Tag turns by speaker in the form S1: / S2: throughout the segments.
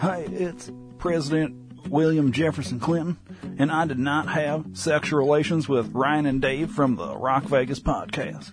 S1: Hi, it's President William Jefferson Clinton, and I did not have sexual relations with Ryan and Dave from the Rock Vegas podcast.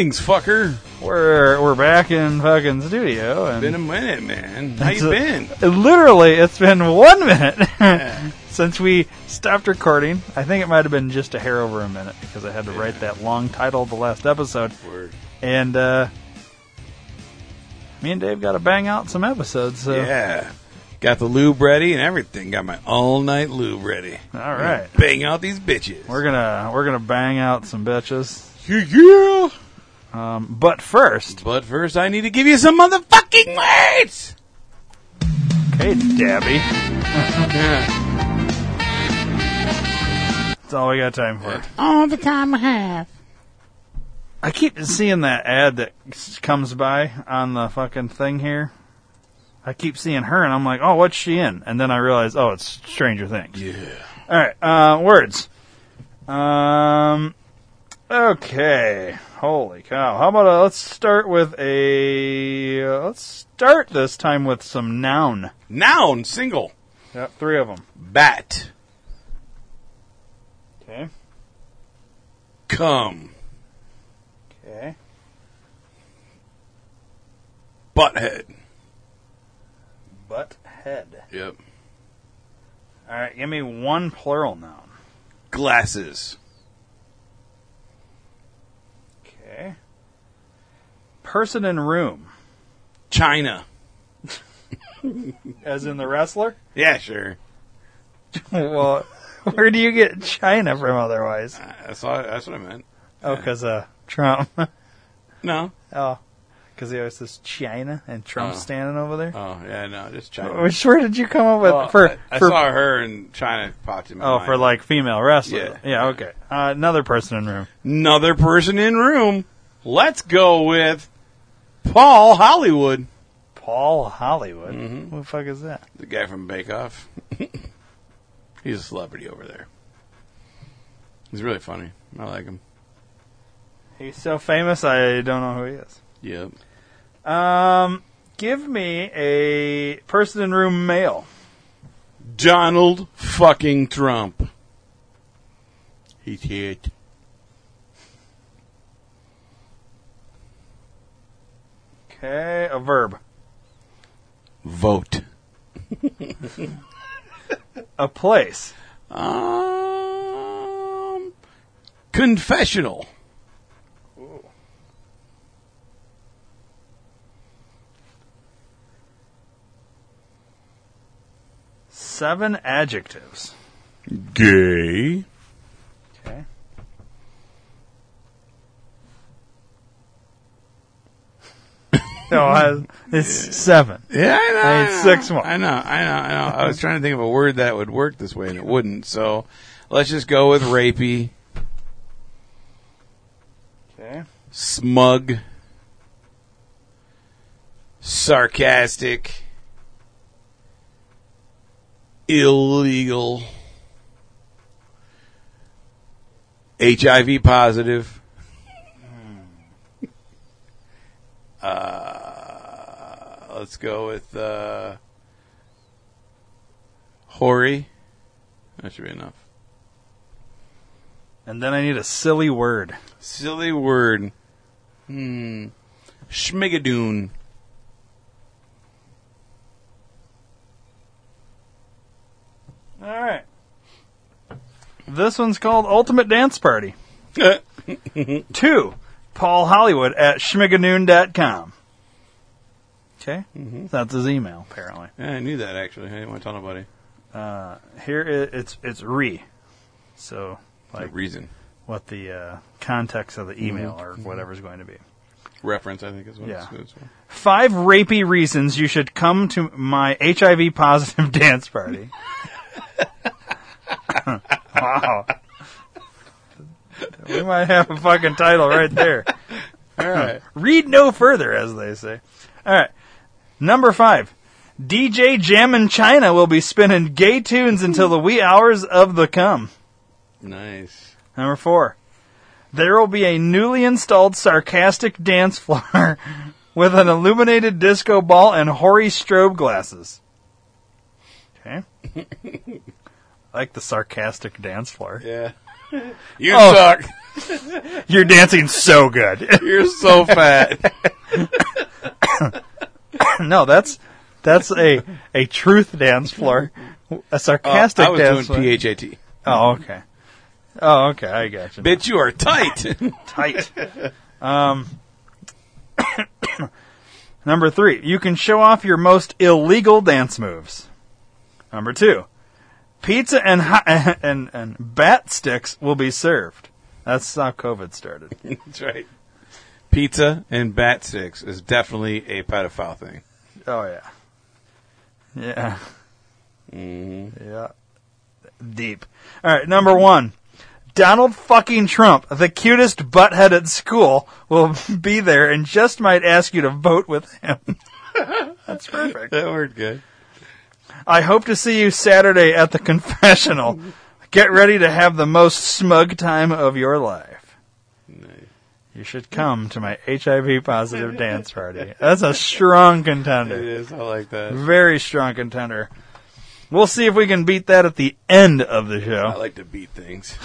S2: Greetings, fucker.
S1: we're we're back in fucking studio, and
S2: Been a minute, man. How you been?
S1: Literally, it's been one minute since we stopped recording. I think it might have been just a hair over a minute because I had to write that long title of the last episode.
S2: Word.
S1: And uh, me and Dave got to bang out some episodes. So.
S2: Yeah. Got the lube ready and everything. Got my all night lube ready.
S1: All right,
S2: Bang out these bitches.
S1: we're gonna we're gonna bang out some bitches.
S2: yeah, yeah.
S1: Um, but first,
S2: But first, I need to give you some motherfucking words.
S1: hey, Dabby,
S2: Yeah.
S1: that's all we got time for.
S3: all the time I have.
S1: I keep seeing that ad that s- comes by on the fucking thing here. I keep seeing her, and I'm like, oh, what's she in? And then I realize, oh, it's Stranger Things.
S2: Yeah.
S1: All right, uh, words. Um, okay. Holy cow! How about uh, let's start with a uh, let's start this time with some noun.
S2: Noun, single.
S1: Yep, three of them.
S2: Bat.
S1: Okay.
S2: Come.
S1: Okay.
S2: Butthead.
S1: Butt head.
S2: Yep.
S1: All right, give me one plural noun.
S2: Glasses.
S1: Okay. Person in room,
S2: China.
S1: as in the wrestler.
S2: Yeah, sure.
S1: well, where do you get China from otherwise?
S2: Uh, That's, all, that's what I meant.
S1: Oh, because uh, Trump.
S2: No.
S1: oh, because he always says China and Trump's
S2: Oh.
S1: standing over there.
S2: Oh, yeah, no, just China.
S1: Which where did you come up with
S2: Well,
S1: for?
S2: I, I
S1: for
S2: saw her and China popped in my
S1: oh,
S2: mind.
S1: for like female wrestler.
S2: Yeah.
S1: okay. Uh, another person in room.
S2: another person in room. Let's go with Paul Hollywood,
S1: Paul Hollywood.
S2: Mhm.
S1: Who the fuck is that?
S2: the guy from Bake Off. He's a celebrity over there. He's really funny. I like him.
S1: He's so famous, I don't know who he is.
S2: Yep.
S1: Um, give me a person in room male.
S2: Donald fucking Trump. He's hit.
S1: Okay, a verb.
S2: Vote.
S1: A place.
S2: Um, confessional.
S1: Seven adjectives.
S2: Gay.
S1: No, I- it's seven.
S2: Yeah, I know.
S1: I
S2: I know.
S1: six more.
S2: I know, I know, I know. I was trying to think of a word that would work this way, and it wouldn't. So let's just go with rapey,
S1: Okay.
S2: smug, sarcastic, illegal, HIV positive. Uh, let's go with uh, hoary. That should be enough.
S1: And then I need a silly word.
S2: Silly word. Hmm. Schmigadoon.
S1: All right. This one's called Ultimate Dance Party. Two, Paul Hollywood at schmigadoon.com. Okay? That's his email, apparently.
S2: Yeah, I knew that actually. I didn't want to tell nobody.
S1: Uh, here i it's it's re. So,
S2: Like reason.
S1: what the uh, context of the email or whatever is going to be.
S2: Reference, I think, is what
S1: Yeah.
S2: it's, for.
S1: Five rapey reasons you should come to my HIV positive dance party. wow. We might have a fucking title right there.
S2: All right.
S1: Read no further, as they say. All right. Number five. DJ Jammin' China will be spinning gay tunes until the wee hours of the come.
S2: nice.
S1: Number four. There will be a newly installed sarcastic dance floor with an illuminated disco ball and hoary strobe glasses. Okay. I like the sarcastic dance floor.
S2: Yeah. you
S1: Oh.
S2: suck.
S1: You're dancing so good.
S2: You're so fat.
S1: no, that's that's a a truth dance floor. A
S2: Uh,
S1: sarcastic
S2: I was
S1: dance
S2: doing
S1: floor.
S2: PHAT.
S1: Oh, okay. Oh, okay. I got you.
S2: Bitch, you are tight.
S1: tight. Um, number three, you can show off your most illegal dance moves. Number two, pizza and hi- and and bat sticks will be served. That's how COVID started.
S2: That's right. Pizza and bat sticks is definitely a pedophile thing.
S1: Oh yeah, yeah,
S2: Mm-hmm.
S1: yeah. Deep. All right, number one. Donald fucking Trump, the cutest butthead at school, will be there and just might ask you to vote with him. That's perfect.
S2: That worked good.
S1: I hope to see you Saturday at the confessional. Get ready to have the most smug time of your life.
S2: Nice.
S1: You should come to my HIV positive dance party. That's a strong contender.
S2: It is. I like that.
S1: Very strong contender. We'll see if we can beat that at the end of the show.
S2: I like to beat things.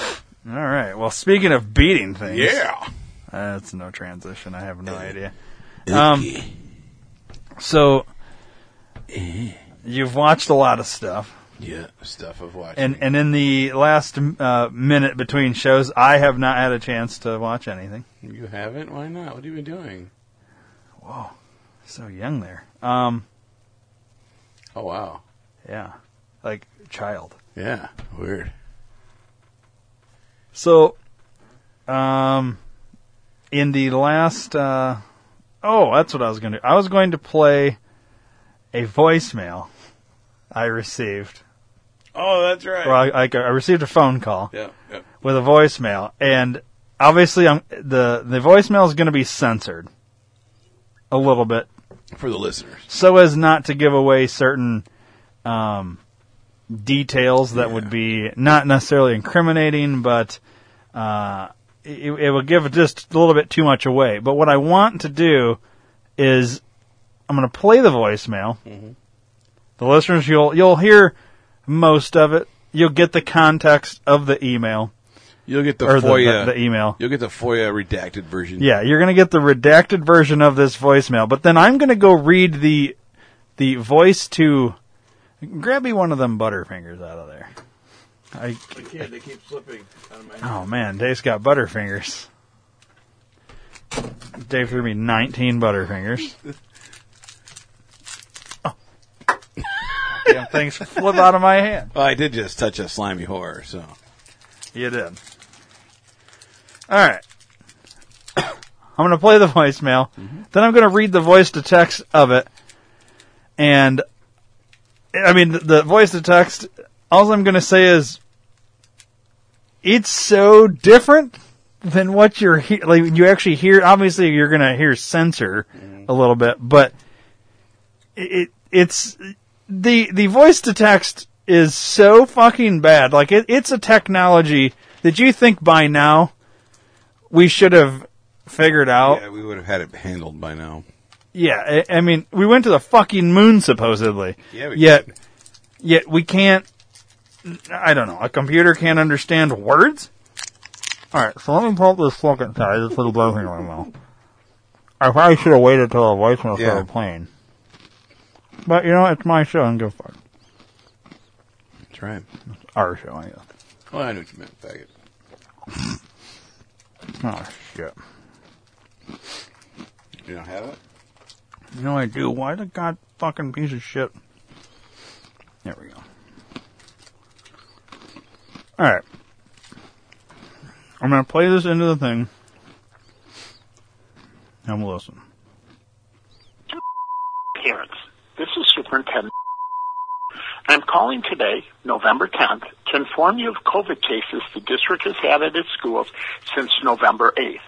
S1: All right. Well, speaking of beating things,
S2: Yeah.
S1: that's no transition. I have no eh. idea. Eh. Um, so eh. You've watched a lot of stuff.
S2: yeah. Stuff of watching.
S1: And and in the last uh, minute between shows, I have not had a chance to watch anything.
S2: you haven't? Why not? What have you been doing?
S1: Whoa, so young there. Um,
S2: Oh wow.
S1: yeah, like child.
S2: Yeah. Weird.
S1: So, um, in the last, uh, oh, that's what I was going to. do. I was going to play a voicemail I received.
S2: Oh, that's right.
S1: Well, I, I, I received a phone call.
S2: Yeah. yeah.
S1: with a voicemail, and obviously, I'm the the voicemail is going to be censored a little bit,
S2: For the listeners.
S1: so as not to give away certain um, details that would be not necessarily incriminating, but uh, it, it will give just a little bit too much away. But what I want to do is I'm going to play the voicemail. The listeners, you'll you'll hear most of it. You'll get the context of the email
S2: You'll get the
S1: or
S2: FOIA.
S1: the, the email.
S2: You'll get the FOIA redacted version.
S1: Yeah, you're gonna get the redacted version of this voicemail, but then I'm gonna go read the the voice to grab me one of them butterfingers out of there. I
S2: I can't. They keep slipping out of my
S1: oh man, Dave's got butterfingers. Dave threw me 19 butterfingers. Damn things flip out of my hand.
S2: Well, I did just touch a slimy horror, so.
S1: You did. All right. I'm going to play the voicemail. Mm-hmm. Then I'm going to read the voice to text of it. And, I mean, the, the voice to text, all I'm going to say is, it's so different than what you're he- like. You actually hear. Obviously, you're going to hear censor mm-hmm. a little bit, but it it's the the voice to text is so fucking bad. Like it, it's a technology that you think by now we should have figured out.
S2: Yeah, we would have had it handled by now.
S1: Yeah, I, I mean, we went to the fucking moon supposedly.
S2: Yeah, we
S1: yet, yet we can't. I don't know. A computer can't understand words. All right, so let me pull up this fucking. Sorry, this little buzzing right now. I probably should have waited till the voicemail
S2: Yeah.
S1: started playing. But you know, it's my show and give a fuck.
S2: That's right.
S1: Our show, I guess.
S2: Oh, I knew what you meant, faggot.
S1: Oh shit.
S2: You don't have it?
S1: You know I do. Why the god fucking piece of shit? There we go. Alright. I'm gonna play this into the thing. And we'll listen.
S3: parents. This is Superintendent. I'm calling today, November 10th, to inform you of COVID cases the district has had at its schools since November 8th.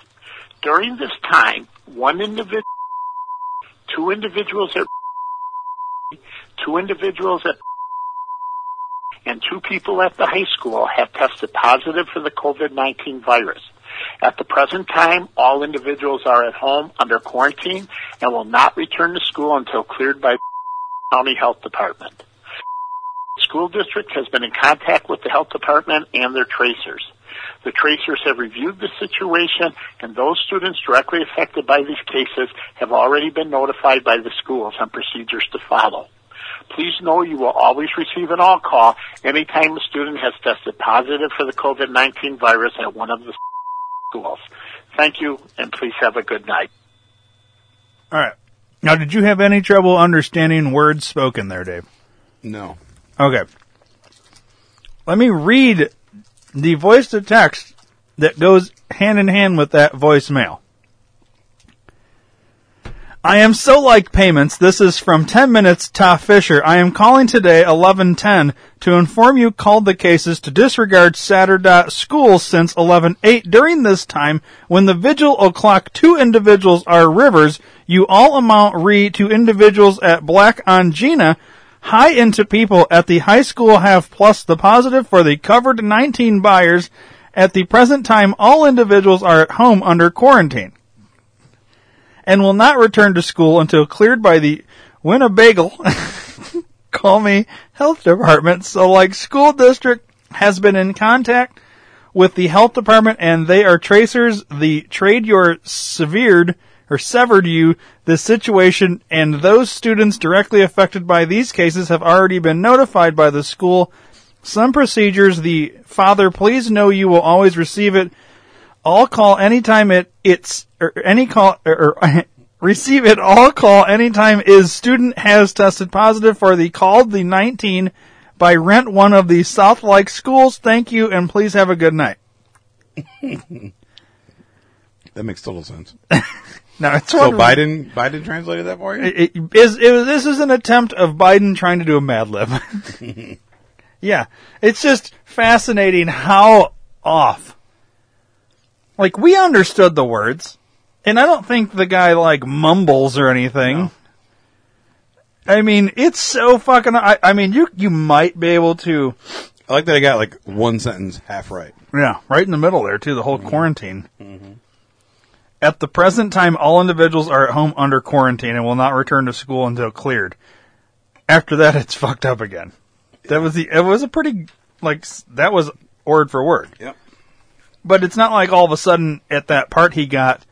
S3: During this time, one individual, two individuals at, two individuals at, and two people at the high school have tested positive for the COVID-19 virus. At the present time, all individuals are at home under quarantine and will not return to school until cleared by County Health Department. School district has been in contact with the health department and their tracers. The tracers have reviewed the situation and those students directly affected by these cases have already been notified by the schools on procedures to follow. Please know you will always receive an all call anytime a student has tested positive for the COVID-19 virus at one of the schools. Thank you and please have a good night.
S1: Alright. Now, did you have any trouble understanding words spoken there, Dave?
S2: No.
S1: Okay. Let me read the voice to text that goes hand in hand with that voicemail. I am so like payments. This is from 10 minutes, Ta Fisher. I am calling today, 1110, to inform you called the cases to disregard Saturday school since 11.8. During this time, when the vigil o'clock two individuals are rivers, you all amount re to individuals at Black Angina, high into people at the high school have plus the positive for the covered 19 buyers. At the present time, all individuals are at home under quarantine and will not return to school until cleared by the Winnebago call me health department. So like school district has been in contact with the health department and they are tracers. The trade your severed or severed you this situation and those students directly affected by these cases have already been notified by the school. Some procedures, the father, please know you will always receive it all call anytime it it's or any call or, or receive it all call anytime is student has tested positive for the called the 19 by rent one of the South Like schools. Thank you and please have a good night.
S2: That makes total sense.
S1: Now it's
S2: So Biden Biden translated that for you?
S1: it, it is it, was- this is an attempt of Biden trying to do a Mad Lib. yeah, it's just fascinating how off. Like we understood the words, and I don't think the guy like mumbles or anything. I mean, it's so fucking. I, I mean, you you might be able to.
S2: I like that I got like one sentence half right.
S1: Yeah, right in the middle there too. The whole mm-hmm. quarantine. Mm-hmm. At the present time, all individuals are at home under quarantine and will not return to school until cleared. After that, it's fucked up again. That was the. It was a pretty like that was word for word.
S2: Yep.
S1: But it's not like all of a sudden at that part he got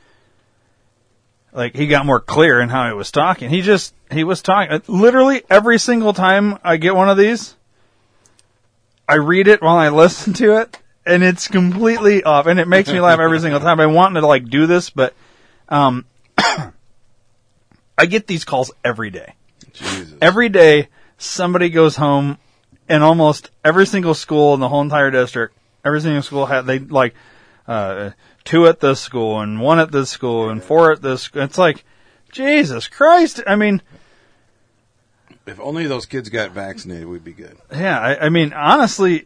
S1: like he got more clear in how he was talking. He just he was talking uh, literally every single time I get one of these I read it while I listen to it and it's completely off and it makes me laugh every single time. I want to like do this but um I get these calls every day
S2: Jesus.
S1: every day somebody goes home and almost every single school in the whole entire district every single school had they like uh two at this school and one at this school and four at this school. it's like jesus christ i mean
S2: if only those kids got vaccinated, we'd be good.
S1: yeah I, I mean honestly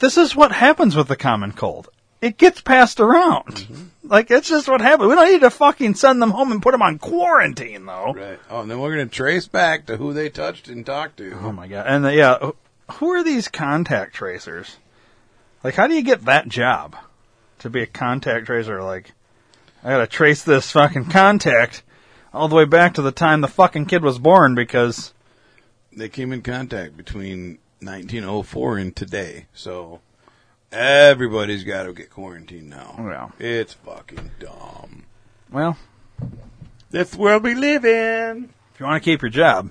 S1: this is what happens with the common cold it gets passed around mm-hmm. like it's just what happens we don't need to fucking send them home and put them on quarantine though
S2: Right. Oh, and then we're going to trace back to who they touched and talked to.
S1: Oh my god! And the, yeah, who are these contact tracers? Like, how do you get that job to be a contact tracer? Like, I gotta trace this fucking contact all the way back to the time the fucking kid was born because
S2: They came in contact between 1904 and today, so everybody's got to get quarantined now.
S1: Yeah.
S2: It's fucking dumb.
S1: well,
S2: That's the world we live in.
S1: if you want to keep your job,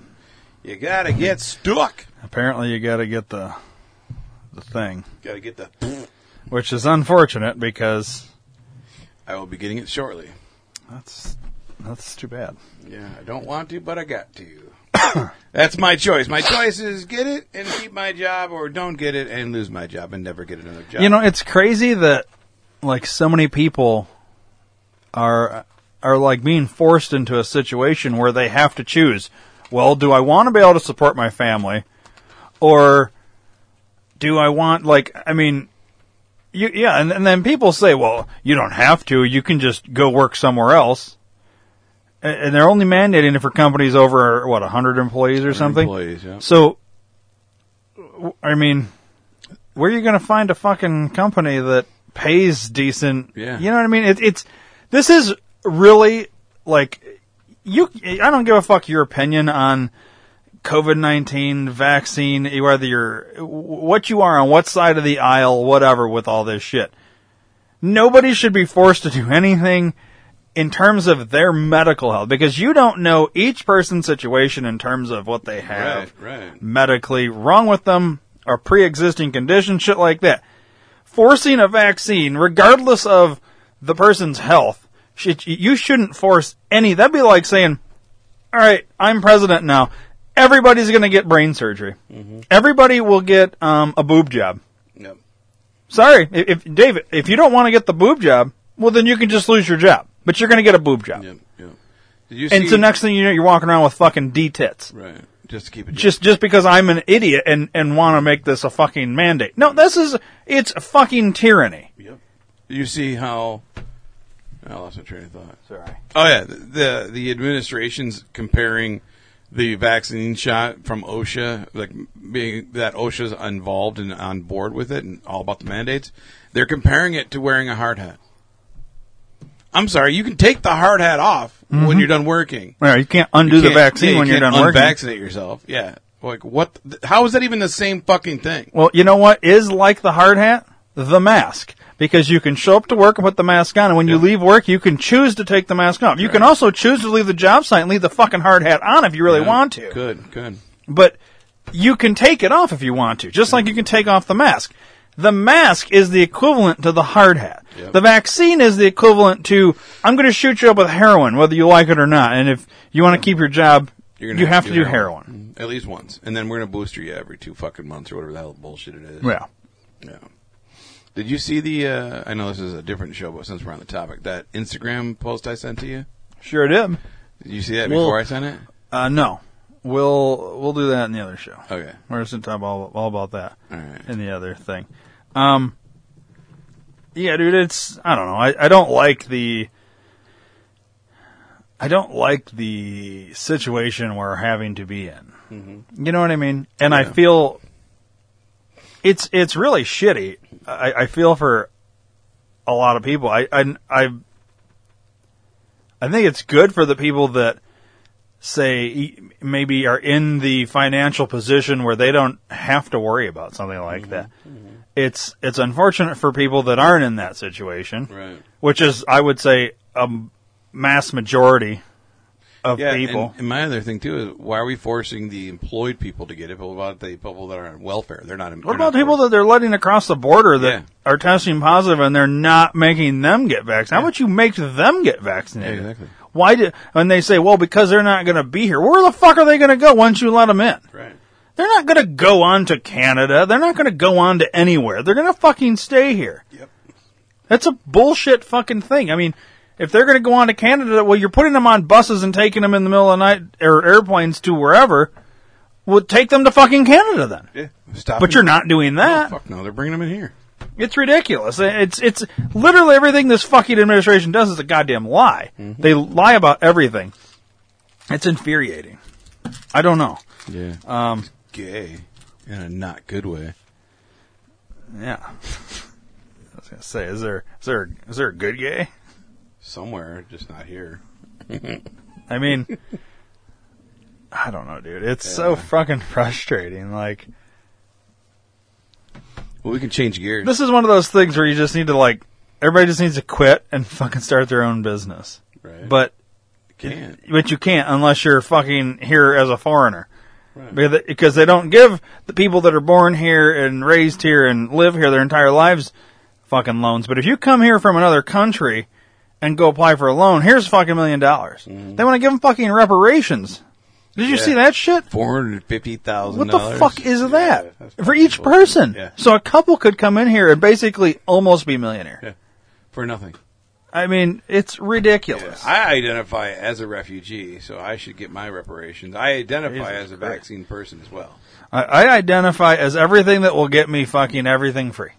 S2: You got to get stuck.
S1: apparently you gotta get the the thing,
S2: Got to get the.
S1: Which is unfortunate because
S2: I will be getting it shortly.
S1: that's that's too bad.
S2: Yeah, I don't want to, but I got to. That's my choice. My choice is get it and keep my job, or don't get it and lose my job and never get another job.
S1: You know, it's crazy that like so many people are are like being forced into a situation where they have to choose. Well, do I want to be able to support my family or do I want like I mean you, yeah, and, and then people say, "Well, you don't have to. You can just go work somewhere else." And, and they're only mandating it for companies over what hundred employees or something.
S2: Employees, yeah.
S1: So, I mean, where are you going to find a fucking company that pays decent?
S2: Yeah.
S1: You know what I mean? It, it's this is really like you. I don't give a fuck your opinion on COVID nineteen vaccine, whether you're what you are on what side of the aisle, whatever. With all this shit, nobody should be forced to do anything in terms of their medical health because you don't know each person's situation in terms of what they have
S2: Right, right.
S1: medically wrong with them or pre-existing condition, shit like that. Forcing a vaccine, regardless of the person's health, you shouldn't force any. That'd be like saying, "All right, I'm president now. Everybody's going to get brain surgery. Everybody will get um, a boob job."
S2: Yep.
S1: Sorry, if, if David, if you don't want to get the boob job, well, then you can just lose your job. But you're going to get a boob job.
S2: Yep. Yep. Did you
S1: And so next thing you know, you're walking around with fucking D tits.
S2: right. Just to keep it.
S1: just just because I'm an idiot and and want to make this a fucking mandate. No, this is it's fucking tyranny.
S2: Yep. You see how? I lost my train of thought.
S1: Sorry.
S2: Oh yeah, the the, the administration's comparing the vaccine shot from OSHA, like being that OSHA's involved and on board with it and all about the mandates. They're comparing it to wearing a hard hat. I'm sorry, you can take the hard hat off when mm-hmm. you're done working.
S1: Well, you can't undo
S2: You
S1: the
S2: can't-
S1: vaccine
S2: yeah, you
S1: when you're done working.
S2: Unvaccinate yourself. Yeah. Like what? th- How is that even the same fucking thing?
S1: Well, you know what is like the hard hat? The mask. Because you can show up to work and put the mask on, and when you leave work, you can choose to take the mask off. You can also choose to leave the job site and leave the fucking hard hat on if you really
S2: Yeah,
S1: want to.
S2: Good. Good.
S1: but you can take it off if you want to, just like you can take off the mask. The mask is the equivalent to the hard hat.
S2: Yep.
S1: The vaccine is the equivalent to I'm going to shoot you up with heroin, whether you like it or not. And if you want to keep your job, you have to do heroin.
S2: Mm, At least once, and then we're gonna booster you every two fucking months or whatever the hell bullshit it is.
S1: Yeah.
S2: Yeah. Did you see the? Uh, I know this is a different show, but since we're on the topic, that Instagram post I sent to you.
S1: Sure did.
S2: Did you see that
S1: Well-
S2: before I sent it?
S1: Uh, no, we'll we'll do that in the other show.
S2: Okay.
S1: We're just to talk all, all about that
S2: All right.
S1: in the other thing. Um, yeah, dude, it's I don't know. I, I don't like the I don't like the situation we're having to be in. You know what I mean? And I
S2: Yeah.
S1: feel it's it's really shitty. I, I feel for a lot of people. I I I, I think it's good for the people that say maybe are in the financial position where they don't have to worry about something like mm-hmm. that. Mm-hmm. It's it's unfortunate for people that aren't in that situation,
S2: Right.
S1: which is I would say a mass majority of
S2: Yeah.
S1: people.
S2: And, and my other thing too is why are we forcing the employed people to get it? What about the people that are on welfare? They're not.
S1: What about people that they're letting across the border that
S2: Yeah.
S1: are testing positive and they're not making them get vaccinated? How about you make them get vaccinated?
S2: Yeah, exactly.
S1: Why did? And they say, well, because they're not going to be here. Where the fuck are they going to go once you let them in?
S2: Right.
S1: They're not going to go on to Canada. They're not going to go on to anywhere. They're going to fucking stay here.
S2: Yep.
S1: That's a bullshit fucking thing. I mean, if they're going to go on to Canada, well, you're putting them on buses and taking them in the middle of the night or airplanes to wherever. Well, take them to fucking Canada then.
S2: Yeah. Stop.
S1: But you're not doing
S2: Oh,
S1: that.
S2: fuck no, they're bringing them in here.
S1: It's ridiculous. It's it's literally everything this fucking administration does is a goddamn lie. They lie about everything. It's infuriating. I don't know.
S2: Yeah.
S1: Um,
S2: Gay in a not good way.
S1: yeah. I was gonna say, is there is there is there a good gay?
S2: Somewhere, just not here.
S1: I mean, I don't know, dude. It's so fucking frustrating. Like
S2: Well, we can change gears.
S1: this is one of those things where you just need to like everybody just needs to quit and fucking start their own business.
S2: right.
S1: But
S2: can't.
S1: but you can't unless you're fucking here as a foreigner. They- Because they don't give the people that are born here and raised here and live here their entire lives fucking loans. But if you come here from another country and go apply for a loan, here's a fucking million dollars. Mm-hmm. They want to give them fucking reparations. Did you
S2: Yeah.
S1: see that shit?
S2: Four hundred fifty thousand.
S1: What the fuck is that for each person?
S2: Yeah.
S1: So a couple could come in here and basically almost be millionaire.
S2: Yeah. for nothing?
S1: I mean, it's ridiculous.
S2: I identify as a refugee, so I should get my reparations. I identify
S1: Jesus
S2: as a
S1: Christ.
S2: vaccine person as well.
S1: I, I identify as everything that will get me fucking everything free.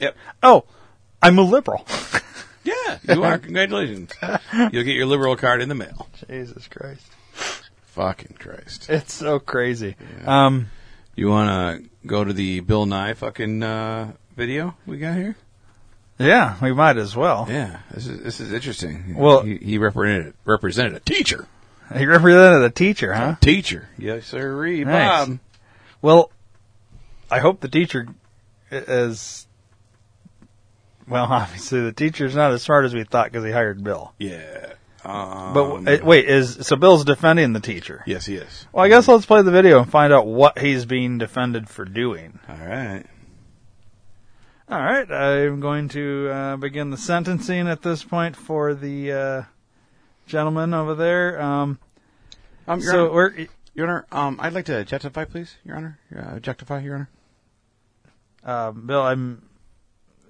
S2: Yep.
S1: Oh, I'm a liberal.
S2: Yeah, you are. Congratulations. You'll get your liberal card in the mail.
S1: Jesus Christ.
S2: Fucking Christ.
S1: It's so crazy. Um,
S2: You want to go to the Bill Nye fucking uh, video we got here?
S1: yeah, we might as well.
S2: Yeah, this is this is interesting.
S1: Well-
S2: he, he represented represented a teacher.
S1: He represented a teacher, huh?
S2: Teacher, yes, sir.
S1: Nice.
S2: Bob.
S1: Well, I hope the teacher is. Well, obviously the teacher's not as smart as we thought because he hired Bill.
S2: Yeah. Um,
S1: But uh, wait, is so Bill's defending the teacher?
S2: yes, he is.
S1: Well, I guess let's play the video and find out what he's being defended for doing.
S2: All right.
S1: All right, I'm going to uh, begin the sentencing at this point for the uh, gentleman over there. Um,
S2: Um, Your
S1: so
S2: Honor,
S1: we're
S2: Your Honor, um, I'd like to justify, please, Your Honor. Uh, objectify, Your Honor.
S1: uh, Bill. I'm.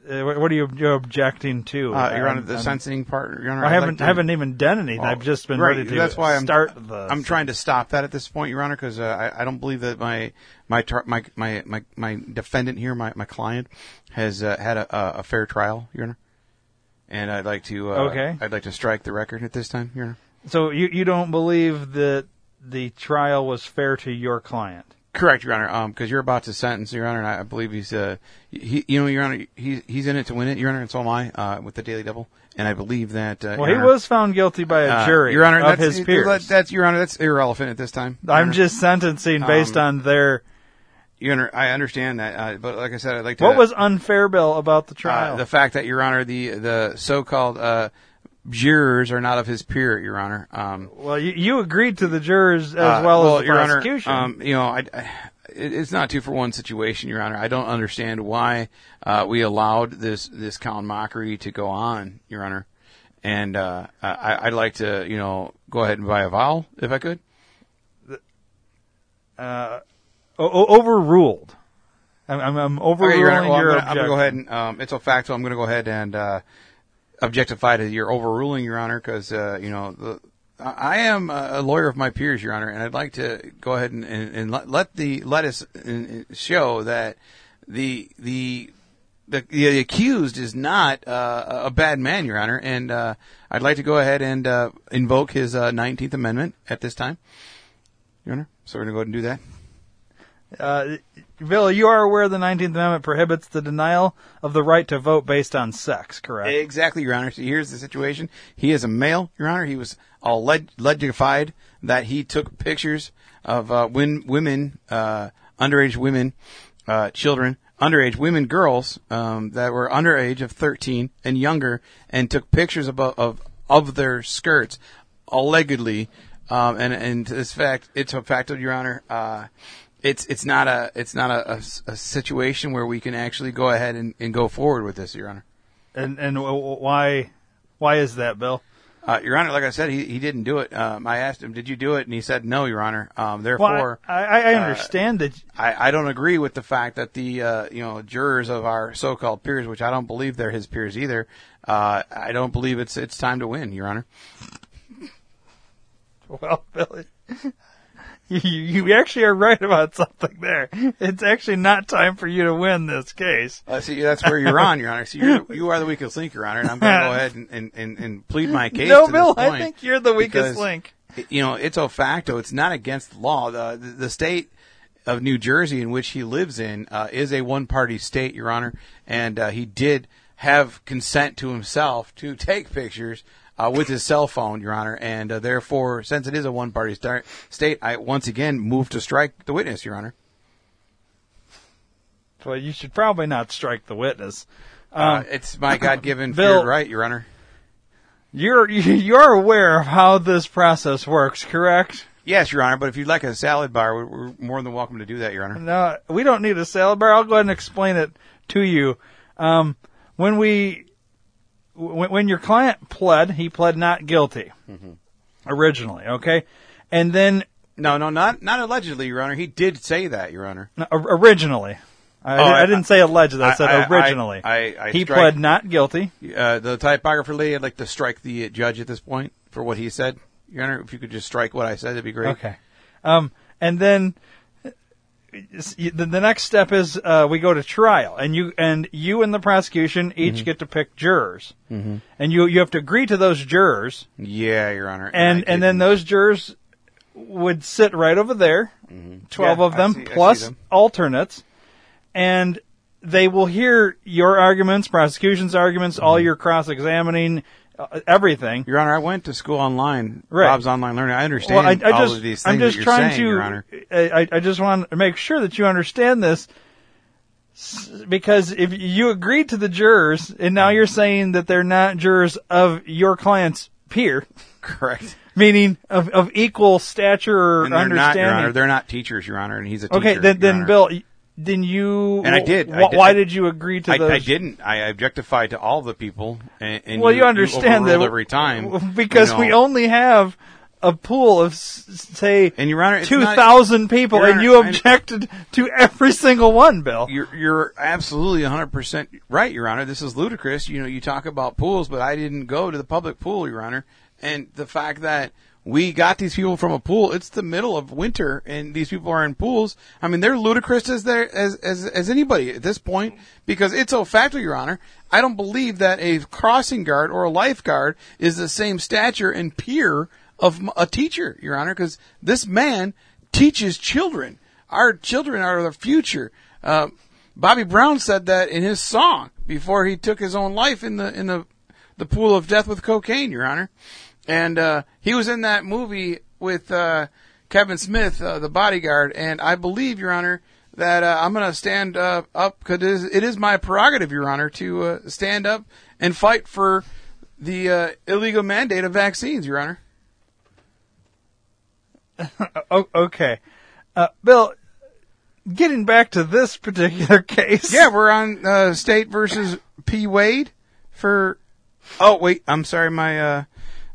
S1: Uh, what are you you're objecting to?
S2: Uh, Your Honor,
S1: I'm-
S2: the
S1: I'm-
S2: sentencing part, Your Honor.
S1: I
S2: I'd
S1: haven't
S2: like to-
S1: haven't even done anything.
S2: Oh,
S1: I've just been
S2: right,
S1: ready to
S2: that's why I'm-
S1: start the.
S2: I'm trying to stop that at this point, Your Honor, because uh, I, I don't believe that my my tar- my, my my my defendant here, my my client, has uh, had a, a, a fair trial, Your Honor. And I'd like to. Uh,
S1: Okay.
S2: I'd like to strike the record at this time, Your Honor.
S1: So you you don't believe that the trial was fair to your client?
S2: Correct, Your Honor. Um, because you're about to sentence, Your Honor, and I, believe he's uh, he, you know, Your Honor, he's he's in it to win it, Your Honor, and so am I, uh, with the Daily Devil, and I believe that. Uh,
S1: Well,
S2: Your
S1: he
S2: Honor,
S1: was found guilty by a
S2: uh,
S1: jury
S2: Your Honor,
S1: of
S2: that's,
S1: his peers.
S2: that- That's Your Honor. That's irrelevant at this time. Your
S1: I'm
S2: Honor.
S1: just sentencing based
S2: Um,
S1: on their.
S2: Your Honor, I understand that, uh, but like I said, I'd like to.
S1: What was unfair, Bill, about the
S2: uh,
S1: trial?
S2: the fact that Your Honor, the the so-called uh, jurors are not of his peer, Your Honor. Um,
S1: well, you, you agreed to the jurors as
S2: uh,
S1: well, as the
S2: Your Honor,
S1: prosecution.
S2: um, you know, I, I, it's not two for one situation, Your Honor. I don't understand why uh, we allowed this this clown mockery to go on, Your Honor. And uh, I, I'd like to, you know, go ahead and buy a vowel if I could.
S1: uh, o- overruled. I'm, I'm, I'm overruling
S2: Okay, Your Honor, well,
S1: your
S2: I'm gonna go ahead and um, it's a fact, so I'm going to go ahead and uh, objectify to your overruling, Your Honor, because uh, you know the. I am a lawyer of my peers, Your Honor, and I'd like to go ahead and, and, and let, the let us show that the the the, the accused is not uh, a bad man, Your Honor, and uh, I'd like to go ahead and uh, invoke his uh, 19th Amendment at this time, Your Honor. So we're going to go ahead and do that.
S1: Uh, Bill, you are aware the 19th Amendment prohibits the denial of the right to vote based on sex, correct?
S2: Exactly, Your Honor. So here's the situation. He is a male, Your Honor. He was alleged that he took pictures of uh, win- women, uh, underage women, uh, children, underage women, girls um, that were underage of 13 and younger, and took pictures of of, of their skirts, allegedly. Um, and and this fact, it's a fact Your Honor. Uh, it's it's not a it's not a, a a situation where we can actually go ahead and, and go forward with this, Your Honor.
S1: And and w- w- why why is that, Bill?
S2: Uh, Your Honor, like I said, he, he didn't do it. Um, I asked him, "Did you do it?" And he said, "No, Your Honor." Um,
S1: Well,
S2: therefore,
S1: I, I, I
S2: uh,
S1: understand that.
S2: I, I don't agree with the fact that the uh, you know jurors of our so-called peers, which I don't believe they're his peers either. Uh, I don't believe it's it's time to win, Your Honor.
S1: Well, Billy, you, you actually are right about something there. It's actually not time for you to win this case.
S2: Uh, see, that's where you're on, Your Honor. See, you're, you are the weakest link, Your Honor, and I'm going to go ahead and, and, and, and plead my case.
S1: no, Bill, I think you're the weakest
S2: because,
S1: link.
S2: You know, it's a facto. It's not against the law. The, the, the state of New Jersey, in which he lives in, uh, is a one-party state, Your Honor, and uh, he did have consent to himself to take pictures uh, with his cell phone, Your Honor, and uh, therefore, since it is a one-party star- state, I once again move to strike the witness, Your Honor.
S1: Well, you should probably not strike the witness.
S2: Uh,
S1: Um,
S2: it's my God-given
S1: Bill-
S2: right, Your Honor.
S1: you're you're aware of how this process works, correct?
S2: Yes, Your Honor. But if you'd like a salad bar, we're, we're more than welcome to do that, Your Honor.
S1: No, we don't need a salad bar. I'll go ahead and explain it to you. Um, when we, when, when your client pled, he pled not guilty originally. Okay, and then
S2: No, no, not not allegedly, Your Honor. He did say that, Your Honor.
S1: no, originally. I,
S2: Oh,
S1: I,
S2: I-
S1: didn't say allegedly. I,
S2: I-
S1: said originally.
S2: I-
S1: he
S2: strike-
S1: pled not guilty.
S2: Uh, the typographer Lee, I'd like to strike the judge at this point for what he said. Your Honor, if you could just strike what I said, that'd be great.
S1: Okay. Um, and then the, the next step is uh, we go to trial, and you and you and the prosecution each
S2: Mm-hmm.
S1: get to pick jurors, mm-hmm. and you you have to agree to those jurors,
S2: Yeah, Your Honor.
S1: and
S2: I
S1: and then those jurors would sit right over there, 12
S2: Mm-hmm. Yeah,
S1: of them
S2: see-
S1: plus
S2: them.
S1: alternates, and they will hear your arguments, prosecution's arguments, all
S2: Mm-hmm.
S1: your cross examining, Uh, everything.
S2: Your Honor, I went to school online.
S1: Right.
S2: Bob's online learning. I understand
S1: Well, I, I
S2: all
S1: just,
S2: of these things
S1: I'm just
S2: that you're
S1: trying
S2: saying,
S1: to,
S2: Your Honor.
S1: I, I just want to make sure that you understand this, because if you agreed to the jurors, and now you're saying that they're not jurors of your client's peer,
S2: Correct.
S1: meaning of, of equal stature or
S2: And they're not, Your
S1: understanding.
S2: Honor. They're not teachers, Your Honor, and he's a teacher.
S1: okay, then, then Bill, then you,
S2: And I did, I
S1: wh-
S2: did-
S1: why
S2: I-
S1: did you agree to
S2: I,
S1: those?
S2: I didn't. I objectified to all the people, and, and
S1: Well, you, understand that
S2: every time
S1: because
S2: you know.
S1: we only have a pool of say
S2: And Your Honor,
S1: two
S2: not-
S1: people, and you
S2: I-
S1: objected to every single one, Bill.
S2: You're you're absolutely 100% right, Your Honor. This is ludicrous. You know, you talk about pools, but I didn't go to the public pool, Your Honor. And the fact that we got these people from a pool, it's the middle of winter and these people are in pools. I mean, they're ludicrous as they as as as anybody at this point because it's a factor, Your Honor. I don't believe that a crossing guard or a lifeguard is the same stature and peer of a teacher, Your Honor, because this man teaches children. Our children are the future. Uh, Bobby Brown said that in his song before he took his own life in the in the the pool of death with cocaine, Your Honor. And uh, he was in that movie with uh, Kevin Smith, uh, the bodyguard. And I believe, Your Honor, that uh, I'm going to stand uh, up because it is, it is my prerogative, Your Honor, to uh, stand up and fight for the uh, illegal mandate of vaccines, Your Honor.
S1: O- okay, uh, Bill. Getting back to this particular case,
S2: Yeah, we're on uh, State versus P. Wade for. Oh wait, I'm sorry, my uh,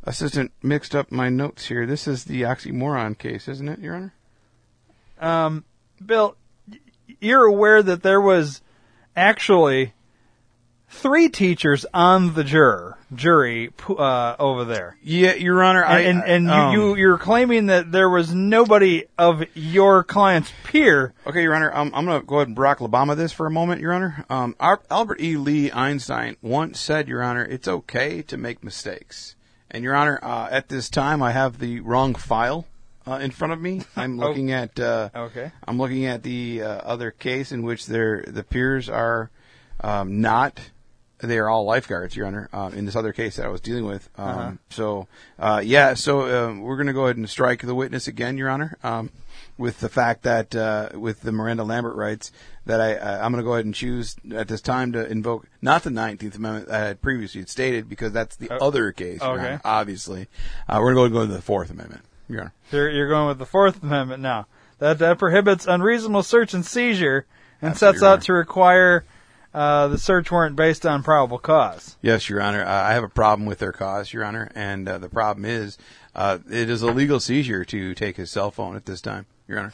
S2: assistant mixed up my notes here. This is the oxymoron case, isn't it, Your Honor?
S1: um, Bill, you're aware that there was actually three teachers on the juror jury uh, over there.
S2: Yeah, Your Honor. I,
S1: and and, and
S2: um,
S1: you, you you're claiming that there was nobody of your client's peer.
S2: Okay, Your Honor, um, I'm going to go ahead and Barack Obama this for a moment, Your Honor. Um, Albert E. Lee Einstein once said, Your Honor, it's okay to make mistakes. And Your Honor, uh, at this time, I have the wrong file uh, in front of me. I'm looking at. Uh,
S1: Okay.
S2: I'm looking at the uh, other case in which their the peers are um, not. They are all lifeguards, Your Honor. Um, in this other case that I was dealing with. Um,
S1: Uh-huh.
S2: So, uh, yeah. So um, we're going to go ahead and strike the witness again, Your Honor. Um, with the fact that uh, with the Miranda Lambert rights, that I uh, I'm going to go ahead and choose at this time to invoke not the 19th Amendment that I had previously stated because that's the other case.
S1: Okay.
S2: Honor, obviously, uh, we're going to go to the Fourth Amendment, Your Honor.
S1: You're, you're going with the Fourth Amendment now. That that prohibits unreasonable search and seizure and
S2: Absolutely
S1: sets out to require uh, the search warrant based on probable cause.
S2: Yes, Your Honor. Uh, I have a problem with their cause, Your Honor, and uh, the problem is uh, it is a legal seizure to take his cell phone at this time, Your Honor.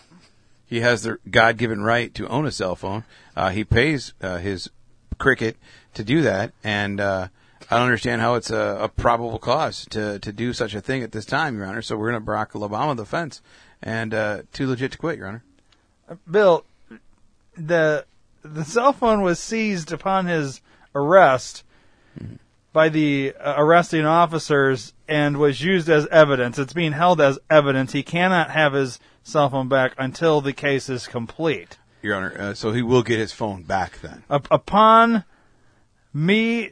S2: He has the God-given right to own a cell phone. Uh, he pays uh, his cricket to do that, and uh, I don't understand how it's a, a probable cause to to do such a thing at this time, Your Honor. So we're going to Barack Obama the fence, and uh, too legit to quit, Your Honor.
S1: Bill, the the cell phone was seized upon his arrest by the uh, arresting officers and was used as evidence. It's being held as evidence. He cannot have his cell phone back until the case is complete.
S2: Your Honor. Uh, so he will get his phone back then.
S1: Up- upon me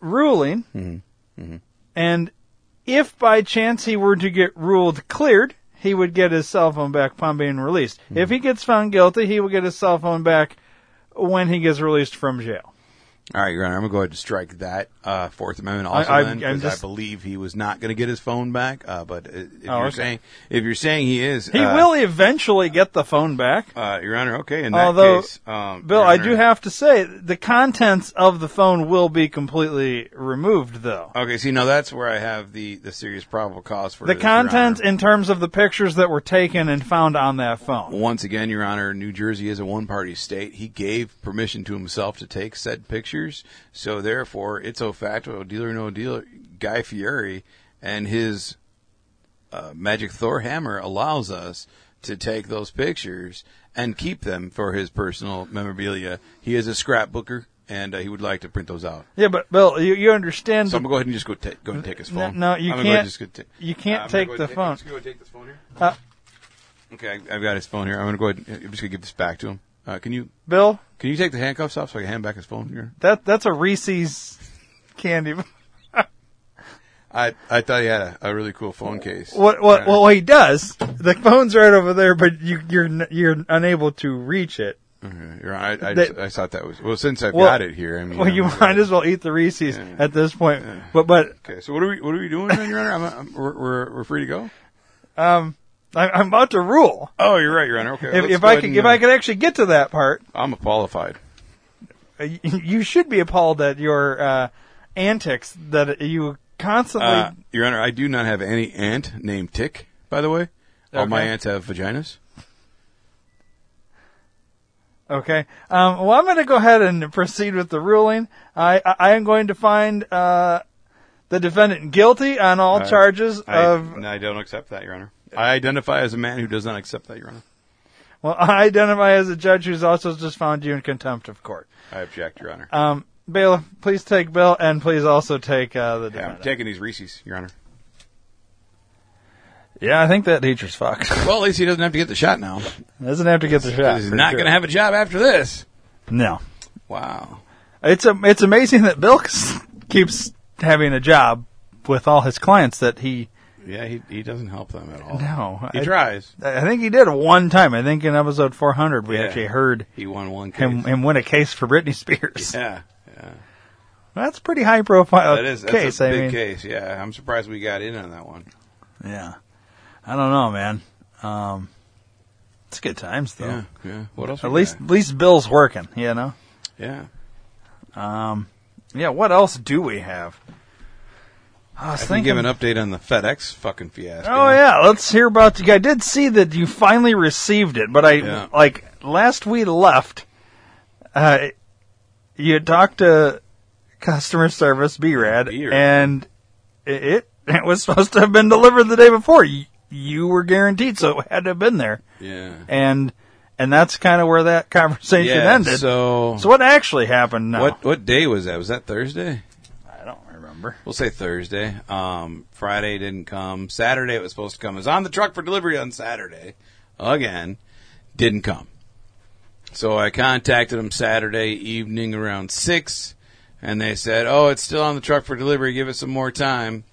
S1: ruling, and if by chance he were to get ruled cleared, he would get his cell phone back upon being released. If he gets found guilty, he will get his cell phone back when he gets released from jail.
S2: All right, Your Honor, I'm going to go ahead and strike that uh, Fourth Amendment also
S1: I-
S2: then,
S1: I'm
S2: 'cause
S1: just-
S2: I believe he was not going to get his phone back. Uh, but if
S1: Oh,
S2: you're
S1: okay.
S2: saying if you're saying he is,
S1: He
S2: uh,
S1: will eventually get the phone back.
S2: uh, Your Honor. Okay, in that
S1: Although,
S2: case, um,
S1: Bill,
S2: Your
S1: I do have to say the contents of the phone will be completely removed, though.
S2: Okay, see, now that's where I have the the serious probable cause for
S1: The
S2: this, Your
S1: content
S2: Honor.
S1: in terms of the pictures that were taken and found on that phone.
S2: Once again, Your Honor, New Jersey is a one-party state. He gave permission to himself to take said pictures, so therefore, it's o facto, dealer no dealer. Guy Fieri and his uh, Magic Thor hammer allows us to take those pictures and keep them for his personal memorabilia. He is a scrapbooker, and uh, he would like to print those out.
S1: Yeah, but Bill, you, you understand.
S2: So I'm gonna go ahead and just go, ta- go and take his phone.
S1: no, you
S2: go ahead
S1: can't-
S2: go ta-
S1: you can't
S2: gonna
S1: take
S2: go
S1: the
S2: and
S1: phone.
S2: I'm just gonna take this phone here.
S1: Uh,
S2: Okay, I've got his phone here. I'm gonna go ahead. And, I'm just gonna give this back to him. Uh, can you
S1: Bill,
S2: can you take the handcuffs off so I can hand back his phone here?
S1: that that's a Reese's candy.
S2: I I thought he had a, a really cool phone case.
S1: What what well he does. The phone's right over there, but you you're n- you're unable to reach it.
S2: Okay, you're right. I, I, just, I thought that was well. Since I've
S1: Well-
S2: got it here, I mean,
S1: Well, you
S2: I'm-
S1: might as well eat the Reese's
S2: Yeah.
S1: at this point. But but
S2: Okay, so what are we what are we doing, then, Your Honor? I'm, I'm, we're, we're we're free to go.
S1: um, I, I'm about to rule.
S2: Oh, you're right, Your Honor. Okay,
S1: If, if I could
S2: and,
S1: if
S2: uh,
S1: I could actually get to that part,
S2: I'm qualified.
S1: uh, you should be appalled at your uh, antics that you constantly.
S2: Uh, Your Honor, I do not have any aunt named Tick. By the way, all my aunts have vaginas.
S1: Okay. Um, well, I'm going to go ahead and proceed with the ruling. I, I, I am going to find uh, the defendant guilty on all charges
S2: I,
S1: of.
S2: I don't accept that, Your Honor. I identify as a man who does not accept that, Your Honor.
S1: Well, I identify as a judge who's also just found you in contempt of court.
S2: I object, Your Honor.
S1: Um, bailiff, please take Bill, and please also take uh, the
S2: Yeah, I'm
S1: defendant.
S2: taking these Reese's, Your Honor.
S1: Yeah, I think that teacher's fucked.
S2: Well, at least he doesn't have to get the shot now.
S1: Doesn't have to get the shot.
S2: He's
S1: for
S2: not
S1: sure.
S2: going to have a job after this.
S1: No.
S2: Wow.
S1: It's a, it's amazing that Bill keeps having a job with all his clients that he.
S2: Yeah, he he doesn't help them at all.
S1: No,
S2: He
S1: I-
S2: tries.
S1: I think he did one time. I think in episode 400 we
S2: Yeah.
S1: actually heard
S2: He won one case.
S1: him, him win a case for Britney Spears.
S2: Yeah, yeah.
S1: That's pretty high profile
S2: That is that's
S1: case.
S2: a
S1: I
S2: big
S1: mean,
S2: case. Yeah, I'm surprised we got in on that one.
S1: yeah. I don't know, man. Um, it's good times though.
S2: Yeah, yeah. What else?
S1: At least,
S2: got?
S1: at least Bill's working. You know.
S2: yeah.
S1: Um, yeah. What else do we have? I was
S2: I can
S1: thinking.
S2: give an update on the FedEx fucking fiasco.
S1: Oh yeah, let's hear about. I did see that you finally received it, but I
S2: Yeah.
S1: like last we left. Uh, you talked to customer service B-Rad,
S2: B-Rad.
S1: and it it was supposed to have been delivered the day before. You, you were guaranteed, so it had to have been there,
S2: Yeah.
S1: and and that's kind of where that conversation
S2: Yeah.
S1: ended.
S2: So,
S1: So what actually happened now?
S2: what what day was that? Was that Thursday?
S1: Remember.
S2: We'll say Thursday. Um, Friday didn't come. Saturday it was supposed to come. It was on the truck for delivery on Saturday. Again, didn't come. So I contacted them Saturday evening around six, and they said, "Oh, it's still on the truck for delivery. Give it some more time."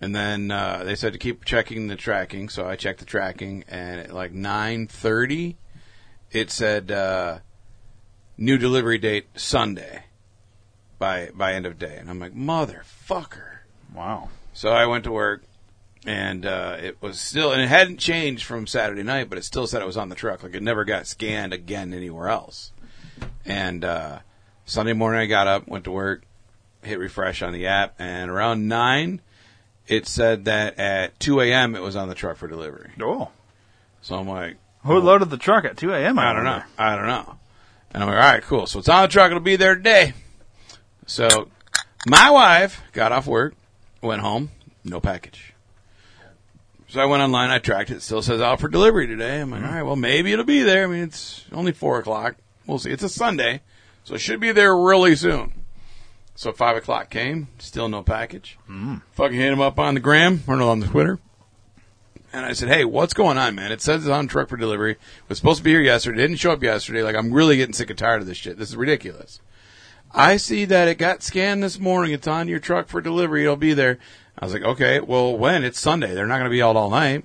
S2: And then uh, they said to keep checking the tracking. So I checked the tracking, and at like nine thirty, it said uh, new delivery date Sunday by by end of day. And I'm like, motherfucker.
S1: Wow.
S2: So I went to work, and uh, it was still, and it hadn't changed from Saturday night, but it still said it was on the truck. Like it never got scanned again anywhere else. And uh, Sunday morning, I got up, went to work, hit refresh on the app, and around nine, it said that at 2 a.m. it was on the truck for delivery.
S1: Oh,
S2: So I'm like,
S1: who loaded the truck at 2 a.m.?
S2: I don't know. I don't know. And I'm like, all right, cool. So it's on the truck. It'll be there today. So my wife got off work, went home, no package. So I went online. I tracked it. it still says out for delivery today. I'm like, all right, well, maybe it'll be there. I mean, it's only four o'clock. We'll see. It's a Sunday, so it should be there really soon. So five o'clock came, still no package. Mm. Fucking hit him up on the gram or no, on the Twitter. And I said, "Hey, what's going on, man? It says it's on truck for delivery. It was supposed to be here yesterday. Didn't show up yesterday. Like, I'm really getting sick and tired of this shit. This is ridiculous. I see that it got scanned this morning. It's on your truck for delivery. It'll be there." I was like, "Okay, well, when? It's Sunday. They're not going to be out all night."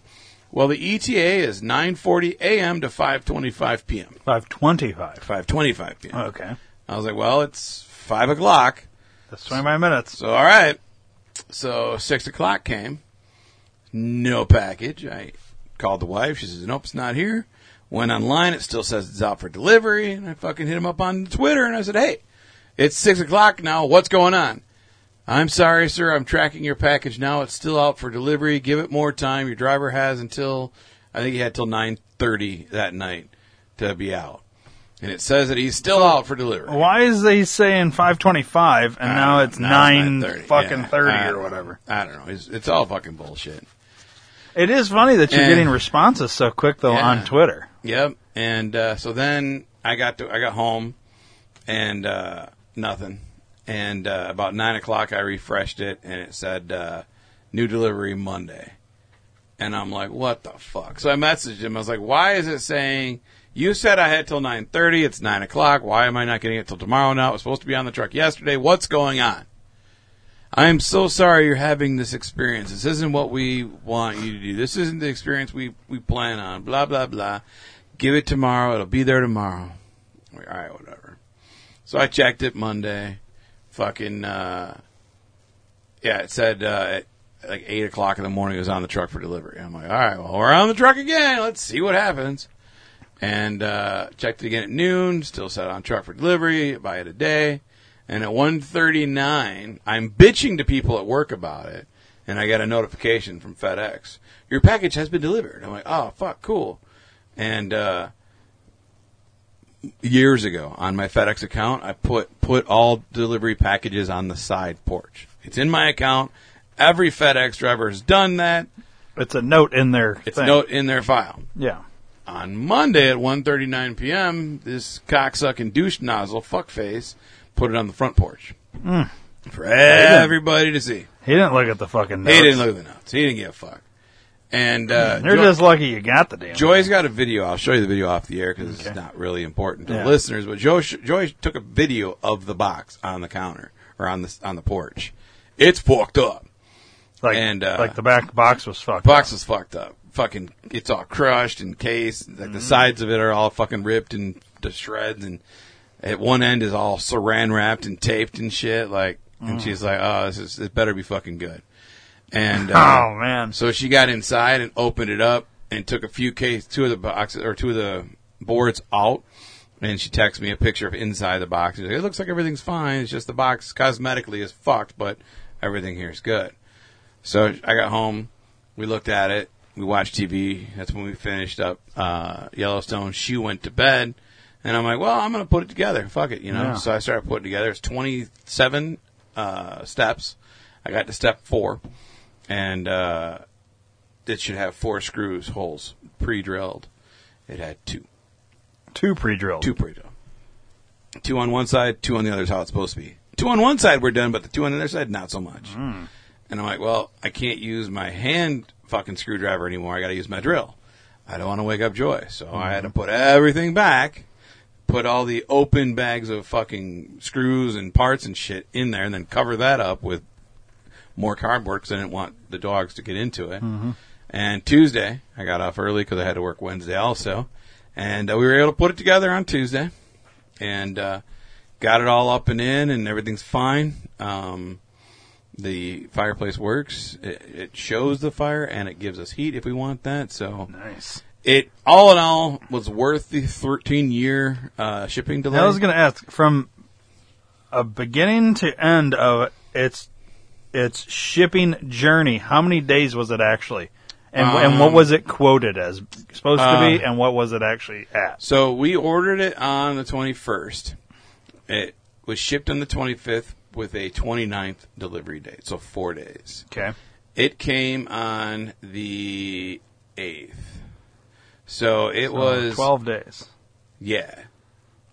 S2: Well, the ETA is 9:40 a.m. to 5:25 p.m.
S1: 525.
S2: 5:25 p.m.
S1: Okay.
S2: I was like, "Well, it's five o'clock.
S1: That's 25 minutes.
S2: So all right. So six o'clock came. No package. I called the wife. She says, "Nope, it's not here." Went online. It still says it's out for delivery. And I fucking hit him up on Twitter and I said, "Hey, it's six o'clock now. What's going on?" I'm sorry, sir. I'm tracking your package now. It's still out for delivery. Give it more time. Your driver has until I think he had till nine thirty that night to be out. And it says that he's still out for delivery.
S1: Why is they saying 525 and now it's
S2: know. Now
S1: 9
S2: 9:30.
S1: fucking
S2: Yeah,
S1: 30
S2: I
S1: or
S2: don't
S1: whatever?
S2: I don't know. It's, it's all fucking bullshit.
S1: It is funny that you're
S2: Eh.
S1: getting responses so quick though
S2: Yeah.
S1: on Twitter.
S2: Yep. And uh, so then I got to I got home and uh, nothing. And uh, about nine o'clock, I refreshed it and it said uh, new delivery Monday. And I'm like, what the fuck? So I messaged him. I was like, why is it saying you said I had till nine thirty? It's nine o'clock. Why am I not getting it till tomorrow? Now it was supposed to be on the truck yesterday. What's going on? I am so sorry you're having this experience. This isn't what we want you to do. This isn't the experience we, we plan on. Blah, blah, blah. Give it tomorrow. It'll be there tomorrow. All right, whatever. So I checked it Monday. Fucking, uh, yeah, it said, uh, at like 8 o'clock in the morning it was on the truck for delivery. I'm like, all right, well, we're on the truck again. Let's see what happens. And, uh, checked it again at noon. Still said on truck for delivery by it a day. And at 1:39, I'm bitching to people at work about it, and I get a notification from FedEx. Your package has been delivered. I'm like, oh fuck, cool. And uh, years ago, on my FedEx account, I put put all delivery packages on the side porch. It's in my account. Every FedEx driver has done that.
S1: It's a note in their
S2: It's
S1: thing.
S2: note in their file.
S1: Yeah.
S2: On Monday at 1:39 p.m., this cocksucking douche nozzle fuckface put it on the front porch hmm. for everybody to see.
S1: He didn't look at the fucking notes.
S2: He didn't look at the notes. He didn't give a fuck. And uh,
S1: You're just lucky you got the damn.
S2: Joy's got a video. I'll show you the video off the air because
S1: Okay.
S2: it's not really important to
S1: Yeah.
S2: the listeners. But Joy, Joy took a video of the box on the counter or on the on the porch. It's fucked up.
S1: like,
S2: and, uh,
S1: like the back box was fucked. Up.
S2: Box
S1: up.
S2: is fucked up. Fucking, it's all crushed and cased. Like
S1: Mm-hmm.
S2: the sides of it are all fucking ripped and to shreds, and at one end is all saran wrapped and taped and shit. Like,
S1: Mm.
S2: and she's like, "Oh, this is it better be fucking good." And uh,
S1: Oh man.
S2: so she got inside and opened it up and took a few case, two of the boxes or two of the boards out. And she texted me a picture of inside the box. She's like, it looks like everything's fine. It's just the box cosmetically is fucked, but everything here is good. So I got home. We looked at it. We watched TV. That's when we finished up uh, Yellowstone. She went to bed. And I'm like, well, I'm going to put it together. Fuck it, you know?
S1: Yeah.
S2: So I started putting it together. It's 27 uh, steps. I got to step four. And uh, it should have four screws, holes, pre drilled. It had two.
S1: Two pre-drilled.
S2: Two pre drilled. Two on one side, two on the other is how it's supposed to be. Two on one side, we're done, but the two on the other side, not so much. And I'm like, well, I can't use my hand fucking screwdriver anymore. I got to use my drill. I don't want to wake up Joy. So I had to put everything back, put all the open bags of fucking screws and parts and shit in there, and then cover that up with more cardboard because I didn't want the dogs to get into it. And Tuesday, I got off early because I had to work Wednesday also. And uh, we were able to put it together on Tuesday and uh, got it all up and in, and everything's fine. Um, the fireplace works. It, it shows the fire, and it gives us heat if we want that. So
S1: Nice.
S2: it all in all was worth the 13 year uh, shipping delay.
S1: I was going to ask from a beginning to end of its its shipping journey. How many days was it actually? And, and what
S2: Um,
S1: was it quoted as supposed to be?
S2: uh,
S1: And what was it actually at?
S2: So we ordered it on the 21st. It was shipped on the 25th with a 29th delivery date, so four days.
S1: Okay.
S2: It came on the 8th. So it was
S1: twelve days.
S2: Yeah.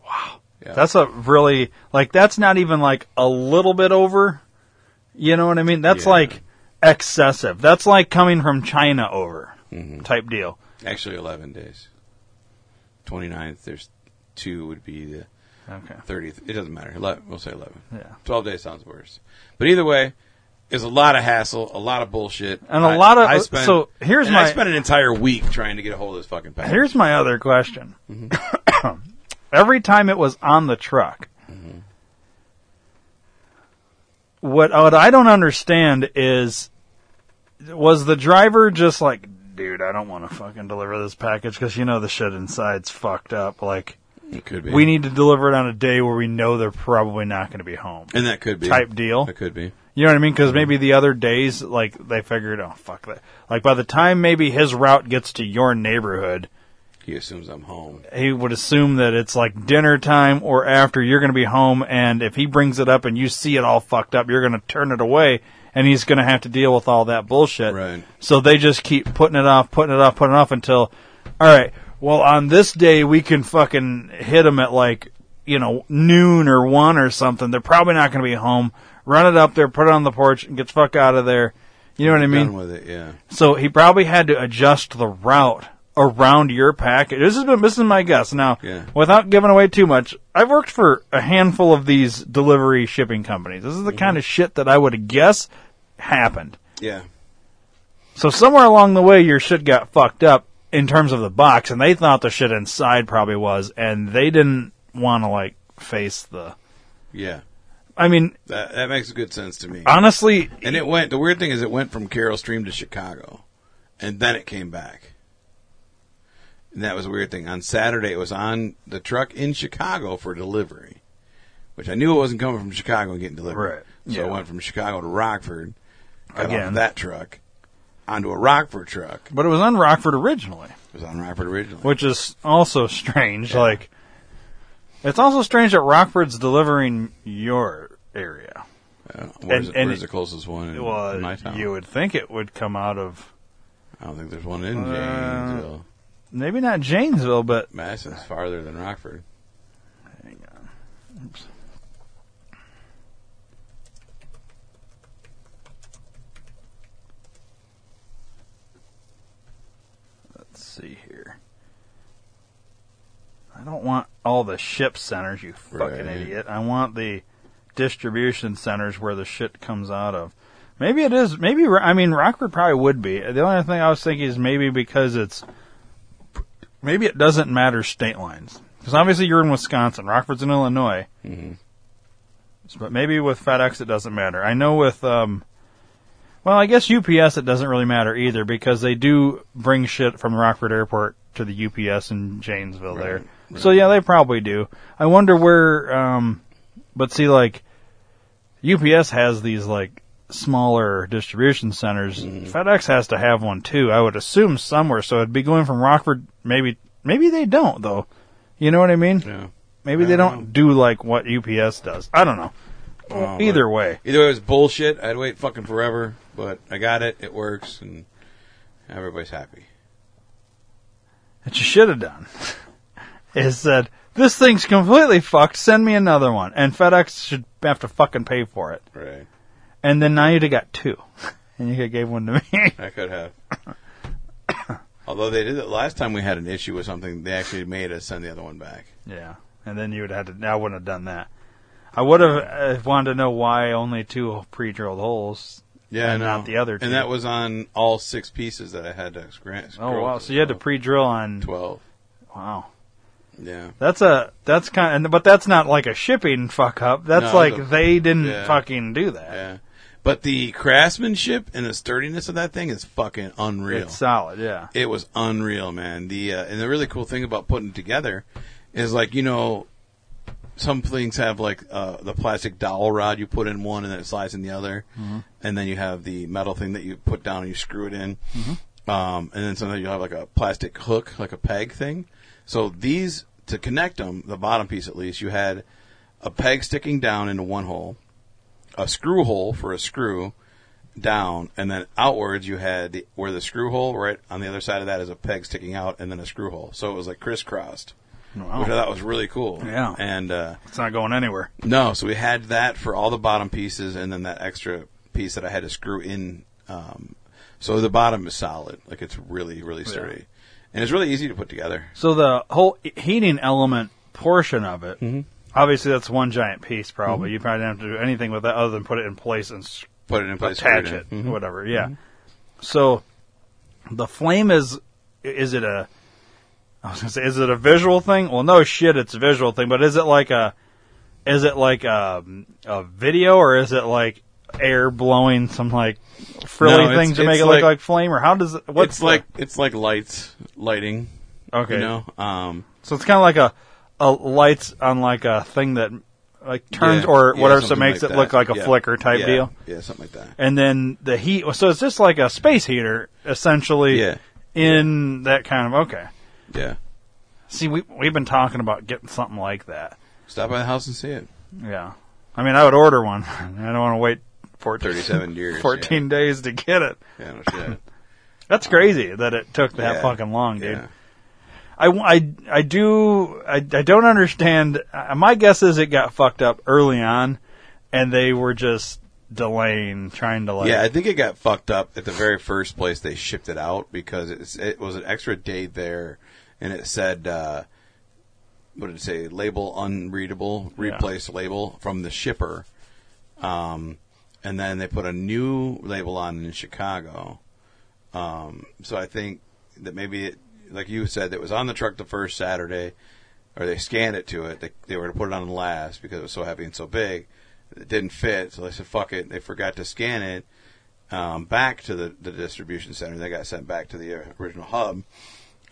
S2: Wow. Yeah.
S1: That's a really like that's not even like a little bit over. You know what I mean? That's
S2: Yeah.
S1: like excessive. That's like coming from China over
S2: Mm-hmm.
S1: type deal.
S2: actually 11 days. 29th, there's two would be the
S1: Okay.
S2: 30th. It doesn't matter. 11, we'll say 11.
S1: Yeah.
S2: 12 days sounds worse. But either way, it's a lot of hassle, a lot of bullshit.
S1: And a
S2: I-
S1: lot of-
S2: I spent,
S1: so here's my-
S2: I spent an entire week trying to get a hold of this fucking package.
S1: Here's my other question.
S2: Mm-hmm.
S1: Every time it was on the truck, what what I don't understand is was the driver just like, dude, I don't want to fucking deliver this package because you know the shit inside's fucked up. Like,
S2: It could be.
S1: we need to deliver it on a day where we know they're probably not going to be home.
S2: and that could be
S1: Type deal.
S2: That could be.
S1: You know what I mean? Because maybe the other days, like they figured, oh fuck that. Like by the time maybe his route gets to your neighborhood,
S2: He assumes I'm home.
S1: he would assume that it's like dinner time or after you're going to be home, and if he brings it up and you see it all fucked up, you're going to turn it away, and he's going to have to deal with all that bullshit.
S2: Right.
S1: So they just keep putting it off, putting it off, putting it off until, all right, well on this day we can fucking hit them at like you know noon or one or something. They're probably not going to be home. Run it up there, put it on the porch, and get the fuck out of there. You know what I mean?
S2: Done with it. Yeah.
S1: So he probably had to adjust the route around your package. This is this is my guess. Now,
S2: Yeah.
S1: without giving away too much, I've worked for a handful of these delivery shipping companies. This is the mm-hmm. kind of shit that I would guess happened.
S2: Yeah.
S1: So somewhere along the way, your shit got fucked up in terms of the box, and they thought the shit inside probably was, and they didn't want to like face the.
S2: Yeah.
S1: I mean,
S2: That that makes good sense to me.
S1: honestly,
S2: And it went. The weird thing is, it went from Carol Stream to Chicago, and then it came back. And that was a weird thing. On Saturday, it was on the truck in Chicago for delivery, which I knew it wasn't coming from Chicago and getting delivered.
S1: Right.
S2: So
S1: Yeah.
S2: it went from Chicago to Rockford. Got off
S1: Again.
S2: of that truck onto a Rockford truck.
S1: but it was on Rockford originally.
S2: It was on Rockford originally.
S1: which is also strange. Like, it's also strange that Rockford's delivering your area.
S2: Where's,
S1: and- and
S2: where's the closest one in
S1: Well,
S2: town?
S1: you would think it would come out of
S2: I don't think there's one in
S1: Uh,
S2: Janesville.
S1: Maybe not Janesville, but
S2: Madison's farther than Rockford.
S1: hang on. Oops. Let's see here. I don't want all the ship centers, you fucking
S2: Right.
S1: idiot. I want the distribution centers where the shit comes out of. Maybe it is. Maybe I mean Rockford probably would be. The only thing I was thinking is maybe because it's maybe it doesn't matter state lines because obviously you're in Wisconsin, Rockford's in Illinois,
S2: hmm
S1: but maybe with FedEx it doesn't matter. I know with um, well I guess UPS it doesn't really matter either because they do bring shit from Rockford Airport to the UPS in Janesville there.
S2: Right,
S1: So yeah, they probably do. I wonder where. Um, but see, like UPS has these like smaller distribution centers.
S2: Mm-hmm.
S1: FedEx has to have one too. I would assume somewhere. So it'd be going from Rockford. Maybe maybe they don't though. You know what I mean?
S2: Yeah.
S1: Maybe
S2: I
S1: they
S2: don't
S1: don't do like what UPS does. I don't know.
S2: Oh,
S1: Either way,
S2: Either way, it was bullshit. I'd wait fucking forever, but I got it. It works, and everybody's happy.
S1: what you should have done is said this thing's completely fucked. Send me another one, and FedEx should have to fucking pay for it.
S2: Right.
S1: And then now you'd have got two, and you could have gave one to me.
S2: I could have. Although they did it last time we had an issue with something, they actually made us send the other one back.
S1: Yeah, and then you would have had to. I wouldn't have done that. I would have uh, wanted to know why only two pre-drilled holes.
S2: Yeah,
S1: And not the other two.
S2: And that was on all six pieces that I had to scratch.
S1: Oh wow! So you had to pre-drill on.
S2: twelve.
S1: Wow,
S2: Yeah.
S1: that's a that's kind of, but that's not like a shipping fuck up. That's
S2: No,
S1: like they didn't
S2: yeah.
S1: fucking do that.
S2: Yeah. But the craftsmanship and the sturdiness of that thing is fucking unreal.
S1: It's solid, yeah.
S2: it was unreal, man. The uh, and the really cool thing about putting it together is like you know, some things have like uh, the plastic dowel rod you put in one and then it slides in the other, and then you have the metal thing that you put down and you screw it in, um, and then sometimes you have like a plastic hook, like a peg thing. So these to connect them, the bottom piece at least, you had a peg sticking down into one hole, a screw hole for a screw down, and then outwards you had the, where the screw hole right on the other side of that is a peg sticking out, and then a screw hole. So it was like crisscrossed,
S1: Wow.
S2: which I thought was really cool.
S1: Yeah.
S2: And uh,
S1: It's not going anywhere.
S2: no, so we had that for all the bottom pieces, and then that extra piece that I had to screw in. Um, so the bottom is solid, like it's really, really sturdy, and it's really easy to put together.
S1: So the whole heating element portion of it,
S2: Mm-hmm.
S1: Obviously that's one giant piece. Probably you probably don't have to do anything with that other than put it in place and s-
S2: Put it in place,
S1: attach
S2: screw
S1: it,
S2: in. Mhm.
S1: whatever. Yeah. So the flame is is it a I was gonna say is it a visual thing? Well, no shit, it's a visual thing. But is it like a is it like a, a video or is it like air blowing some like frilly
S2: it's-
S1: thing to make
S2: it's
S1: it look
S2: like-
S1: like flame, or how does it? What's
S2: it's
S1: the-
S2: like it's like lights lighting.
S1: okay,
S2: You know, um,
S1: so it's kind of like a a lights on like a thing that like turns
S2: yeah,
S1: or
S2: yeah,
S1: whatever, so it makes
S2: like
S1: it look like a
S2: Yeah.
S1: flicker type deal.
S2: Yeah, something like that.
S1: And then the heat, so it's just like a space heater essentially.
S2: Yeah.
S1: In that kind of okay.
S2: Yeah.
S1: See, we we've been talking about getting something like that.
S2: Stop by the house and see it.
S1: Yeah. I mean, I would order one. I don't want to wait 14,
S2: 37 years.
S1: 14 days to get it.
S2: Yeah, no shit.
S1: That's crazy that it took that fucking long, dude.
S2: Yeah.
S1: I, I, I do, I, I don't understand. Uh, my guess is it got fucked up early on and they were just delaying, trying to like.
S2: Yeah, I think it got fucked up at the very first place they shipped it out because it's, it was an extra day there, and it said, uh, what did it say? Label unreadable,
S1: Yeah.
S2: replace label from the shipper. Um, and then they put a new label on in Chicago. Um, so I think that maybe it, like you said, it was on the truck the first Saturday, or they scanned it to it. They, they were going to put it on the last because it was so heavy and so big. It didn't fit, so they said, fuck it. They forgot to scan it um, back to the, the distribution center. They got sent back to the uh, original hub.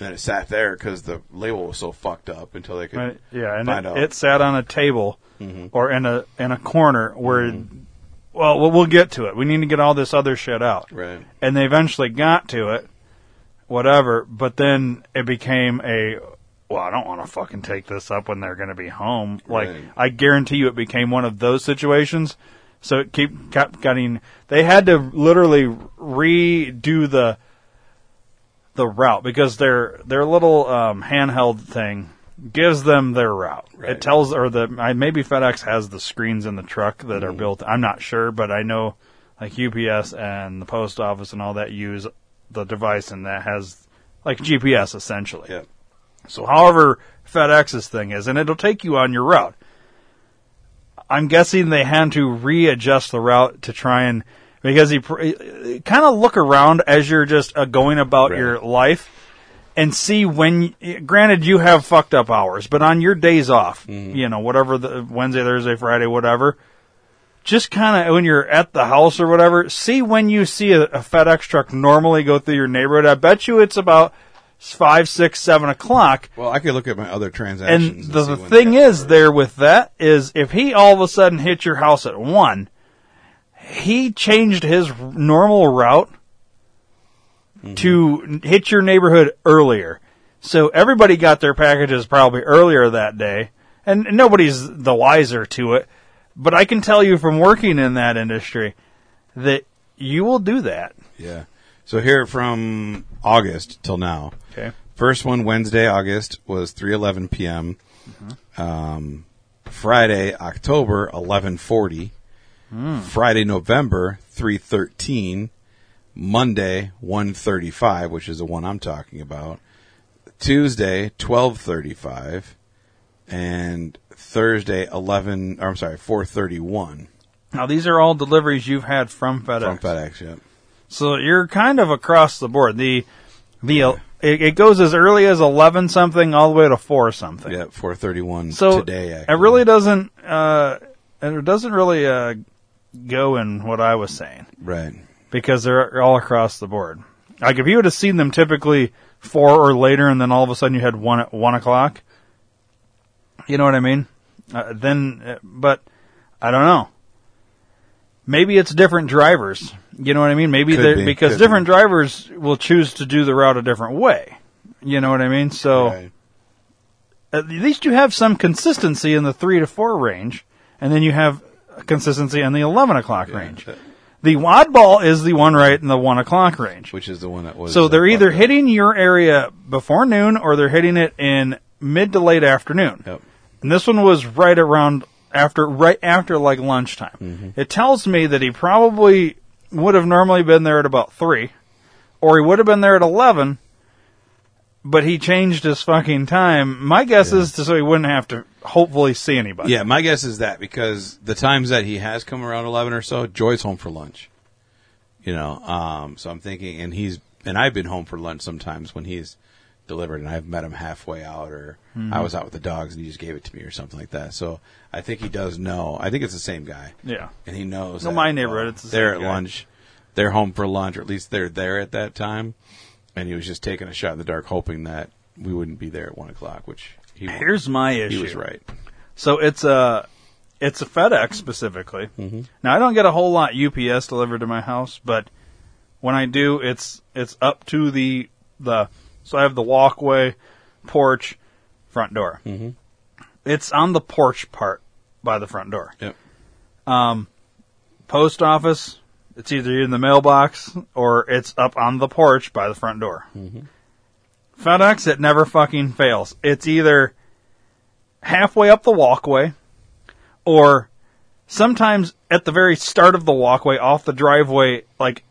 S2: And it sat there because the label was so fucked up until they could
S1: Right, yeah, and
S2: find
S1: it,
S2: out. Mm-hmm.
S1: it sat on a table or in a in a corner where, well, we'll we'll get to it. We need to get all this other shit out.
S2: right.
S1: and they eventually got to it, whatever. But then it became a, well, I don't want to fucking take this up when they're going to be home. Like
S2: Right.
S1: I guarantee you, it became one of those situations. So it keep kept getting. They had to literally redo the the route because their their little um, handheld thing gives them their route.
S2: Right.
S1: It tells or the maybe FedEx has the screens in the truck that
S2: Mm-hmm.
S1: are built. I'm not sure, but I know like UPS and the post office and all that use the device and that has like GPS essentially.
S2: Yeah.
S1: So however FedEx's thing is, and it'll take you on your route. I'm guessing they had to readjust the route to try and because he kind of look around as you're just uh, going about
S2: Right.
S1: your life and see when. Granted, you have fucked up hours, but on your days off, you know, whatever the Wednesday, Thursday, Friday, whatever. Just kind of when you're at the house or whatever, see when you see a, a FedEx truck normally go through your neighborhood. I bet you it's about five, six, seven o'clock.
S2: Well, I could look at my other transactions.
S1: And the,
S2: see
S1: the thing is, there with that is if he all of a sudden hit your house at one, he changed his normal route
S2: Mm-hmm.
S1: to hit your neighborhood earlier. So everybody got their packages probably earlier that day, and nobody's the wiser to it. But I can tell you from working in that industry that you will do that.
S2: Yeah. So here from August till now.
S1: Okay.
S2: First one Wednesday, August was 3:11 p.m. Um, Friday, October 11:40. Friday, November 3:13. Monday 1:35, which is the one I'm talking about. Tuesday 12:35 and Thursday 11 or I'm sorry, 4:31
S1: Now these are all deliveries you've had from FedEx.
S2: from FedEx, yeah.
S1: So you're kind of across the board. The the it, it goes as early as eleven something all the way to four something.
S2: Yeah, 4:31
S1: So
S2: today
S1: it really doesn't uh, it doesn't really uh, go in what I was saying
S2: right.
S1: because they're all across the board. Like if you would have seen them typically four or later, and then all of a sudden you had one at one o'clock. You know what I mean? Uh, then, uh, but I don't know. Maybe it's different drivers. You know what I mean? Maybe they're
S2: be,
S1: because different
S2: be.
S1: drivers will choose to do the route a different way. You know what I mean? So
S2: Right.
S1: at least you have some consistency in the three to four range, and then you have consistency in the eleven o'clock range.
S2: that-
S1: The oddball is the one right in the one o'clock range.
S2: which is the one that was.
S1: So they're either hitting your area before noon or they're hitting it in mid to late afternoon.
S2: Yep.
S1: And this one was right around after, right after like lunchtime.
S2: Mm-hmm.
S1: It tells me that he probably would have normally been there at about three, or he would have been there at 11, but he changed his fucking time. My guess is to, so he wouldn't have to hopefully see anybody.
S2: Yeah, my guess is that because the times that he has come around eleven or so, Joy's home for lunch. You know, um, so I'm thinking, and he's and I've been home for lunch sometimes when he's delivered, and I've met him halfway out, or
S1: Mm-hmm.
S2: I was out with the dogs and he just gave it to me, or something like that. So I think he does know. I think it's the same guy,
S1: Yeah.
S2: and he knows.
S1: No,
S2: that,
S1: my neighborhood, it's the
S2: they're at
S1: guy.
S2: lunch. They're home for lunch, or at least they're there at that time. And he was just taking a shot in the dark, hoping that we wouldn't be there at one o'clock. Which he
S1: Here's my issue.
S2: he was right.
S1: So it's a it's a FedEx specifically. Mm-hmm. Now I don't get a whole lot UPS delivered to my house, but when I do, it's it's up to the the so I have the walkway, porch, front door. Mm-hmm. It's on the porch part by the front door.
S2: Yep.
S1: Post office, it's either in the mailbox or it's up on the porch by the front door. FedEx, it never fucking fails. It's either halfway up the walkway or sometimes at the very start of the walkway off the driveway, like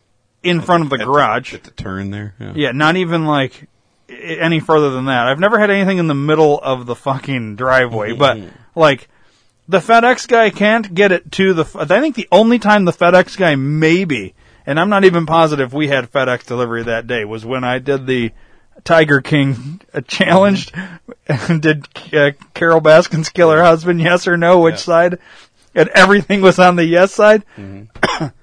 S1: in front of the
S2: At
S1: garage.
S2: at the turn there. Yeah.
S1: Yeah, not even like any further than that. I've never had anything in the middle of the fucking driveway, but like the FedEx guy can't get it to the. I think the only time the FedEx guy maybe, and I'm not even positive we had FedEx delivery that day, was when I did the Tiger King uh, challenged. did uh, Carole Baskins kill her husband? Yes or no? Which
S2: Yeah.
S1: side? And everything was on the yes side.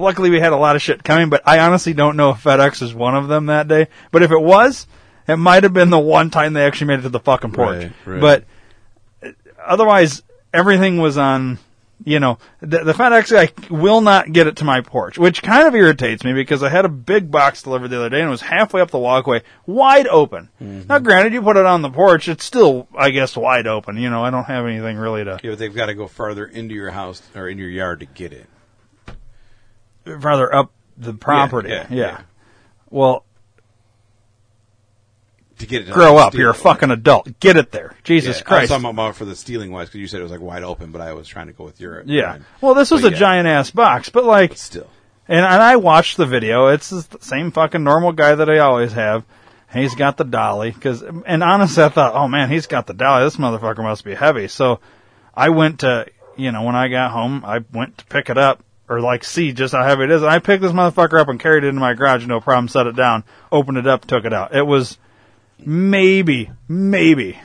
S1: Luckily, we had a lot of shit coming, but I honestly don't know if FedEx is one of them that day. But if it was, it might have been the one time they actually made it to the fucking porch.
S2: Right, right.
S1: But uh, otherwise, everything was on. You know, the, the FedEx guy will not get it to my porch, which kind of irritates me because I had a big box delivered the other day and it was halfway up the walkway, wide open.
S2: Mm-hmm.
S1: Now, granted, you put it on the porch, it's still, I guess, wide open. You know, I don't have anything really to
S2: Yeah, but they've got to go farther into your house or in your yard to get it.
S1: farther up the property.
S2: yeah,
S1: yeah.
S2: yeah.
S1: Well,
S2: To get it.
S1: grow up. You're a fucking adult. Get it there. Jesus
S2: Yeah, I was
S1: Christ.
S2: talking about for the stealing wise because you said it was like wide open, but I was trying to go with your.
S1: yeah.
S2: mine.
S1: Well, this was
S2: But
S1: a
S2: yeah,
S1: giant ass box, but like,
S2: Still.
S1: and, and I watched the video. It's the same fucking normal guy that I always have. He's got the dolly, cause, and honestly, I thought, oh man, he's got the dolly. This motherfucker must be heavy. So I went to, you know, when I got home, I went to pick it up or like see just how heavy it is. And I picked this motherfucker up and carried it into my garage, no problem, set it down, opened it up, took it out. It was maybe, maybe,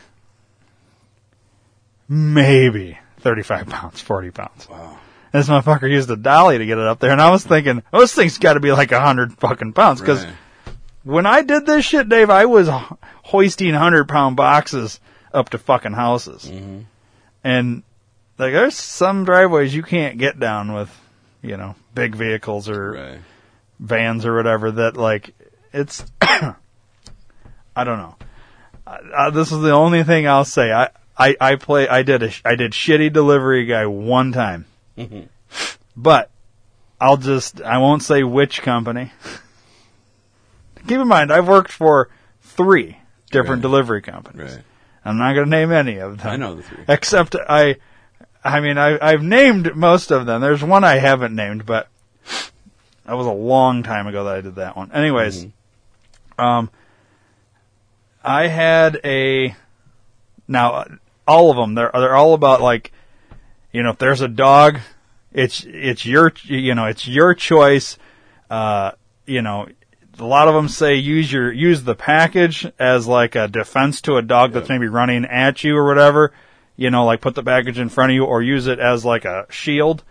S1: maybe 35 pounds, 40 pounds.
S2: Wow.
S1: This motherfucker used a dolly to get it up there, and I was thinking, oh, this thing's got to be like a hundred fucking pounds. Because
S2: Right.
S1: when I did this shit, Dave, I was hoisting hundred pound boxes up to fucking houses, mm-hmm. and like there's some driveways you can't get down with, you know, big vehicles or
S2: Right.
S1: vans or whatever. That like it's, I don't know. Uh, uh, this is the only thing I'll say. I I I play. I did a sh- I did shitty delivery guy one time. But I'll just, I won't say which company. Keep in mind, I've worked for three different
S2: Right.
S1: delivery companies.
S2: Right.
S1: I'm not going to name any of them.
S2: I know the three.
S1: Except I, I mean, I, I've named most of them. There's one I haven't named, but that was a long time ago that I did that one. Anyways, um, I had a, now, all of them, they're, they're all about like, you know, if there's a dog, it's, it's your, you know, it's your choice. Uh, you know, a lot of them say use your, use the package as like a defense to a dog that's maybe running at you or whatever. You know, like put the package in front of you or use it as like a shield,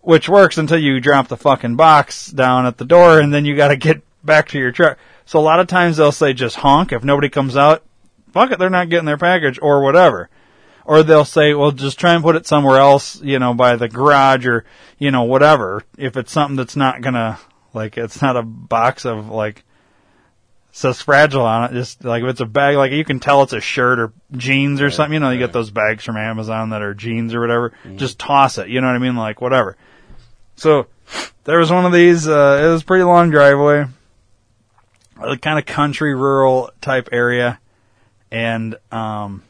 S1: which works until you drop the fucking box down at the door and then you gotta get back to your truck. So a lot of times they'll say just honk if nobody comes out. Fuck it, they're not getting their package or whatever or they'll say, well, just try and put it somewhere else, you know, by the garage or, you know, whatever. If it's something that's not gonna, like, it's not a box of, like, says fragile on it, just, like, if it's a bag, like, you can tell it's a shirt or jeans or something, you know, you get those bags from Amazon that are jeans or whatever. Just toss it, you know what I mean? Like, whatever. So, there was one of these, uh, it was a pretty long driveway, a kind of country, rural type area, and, um,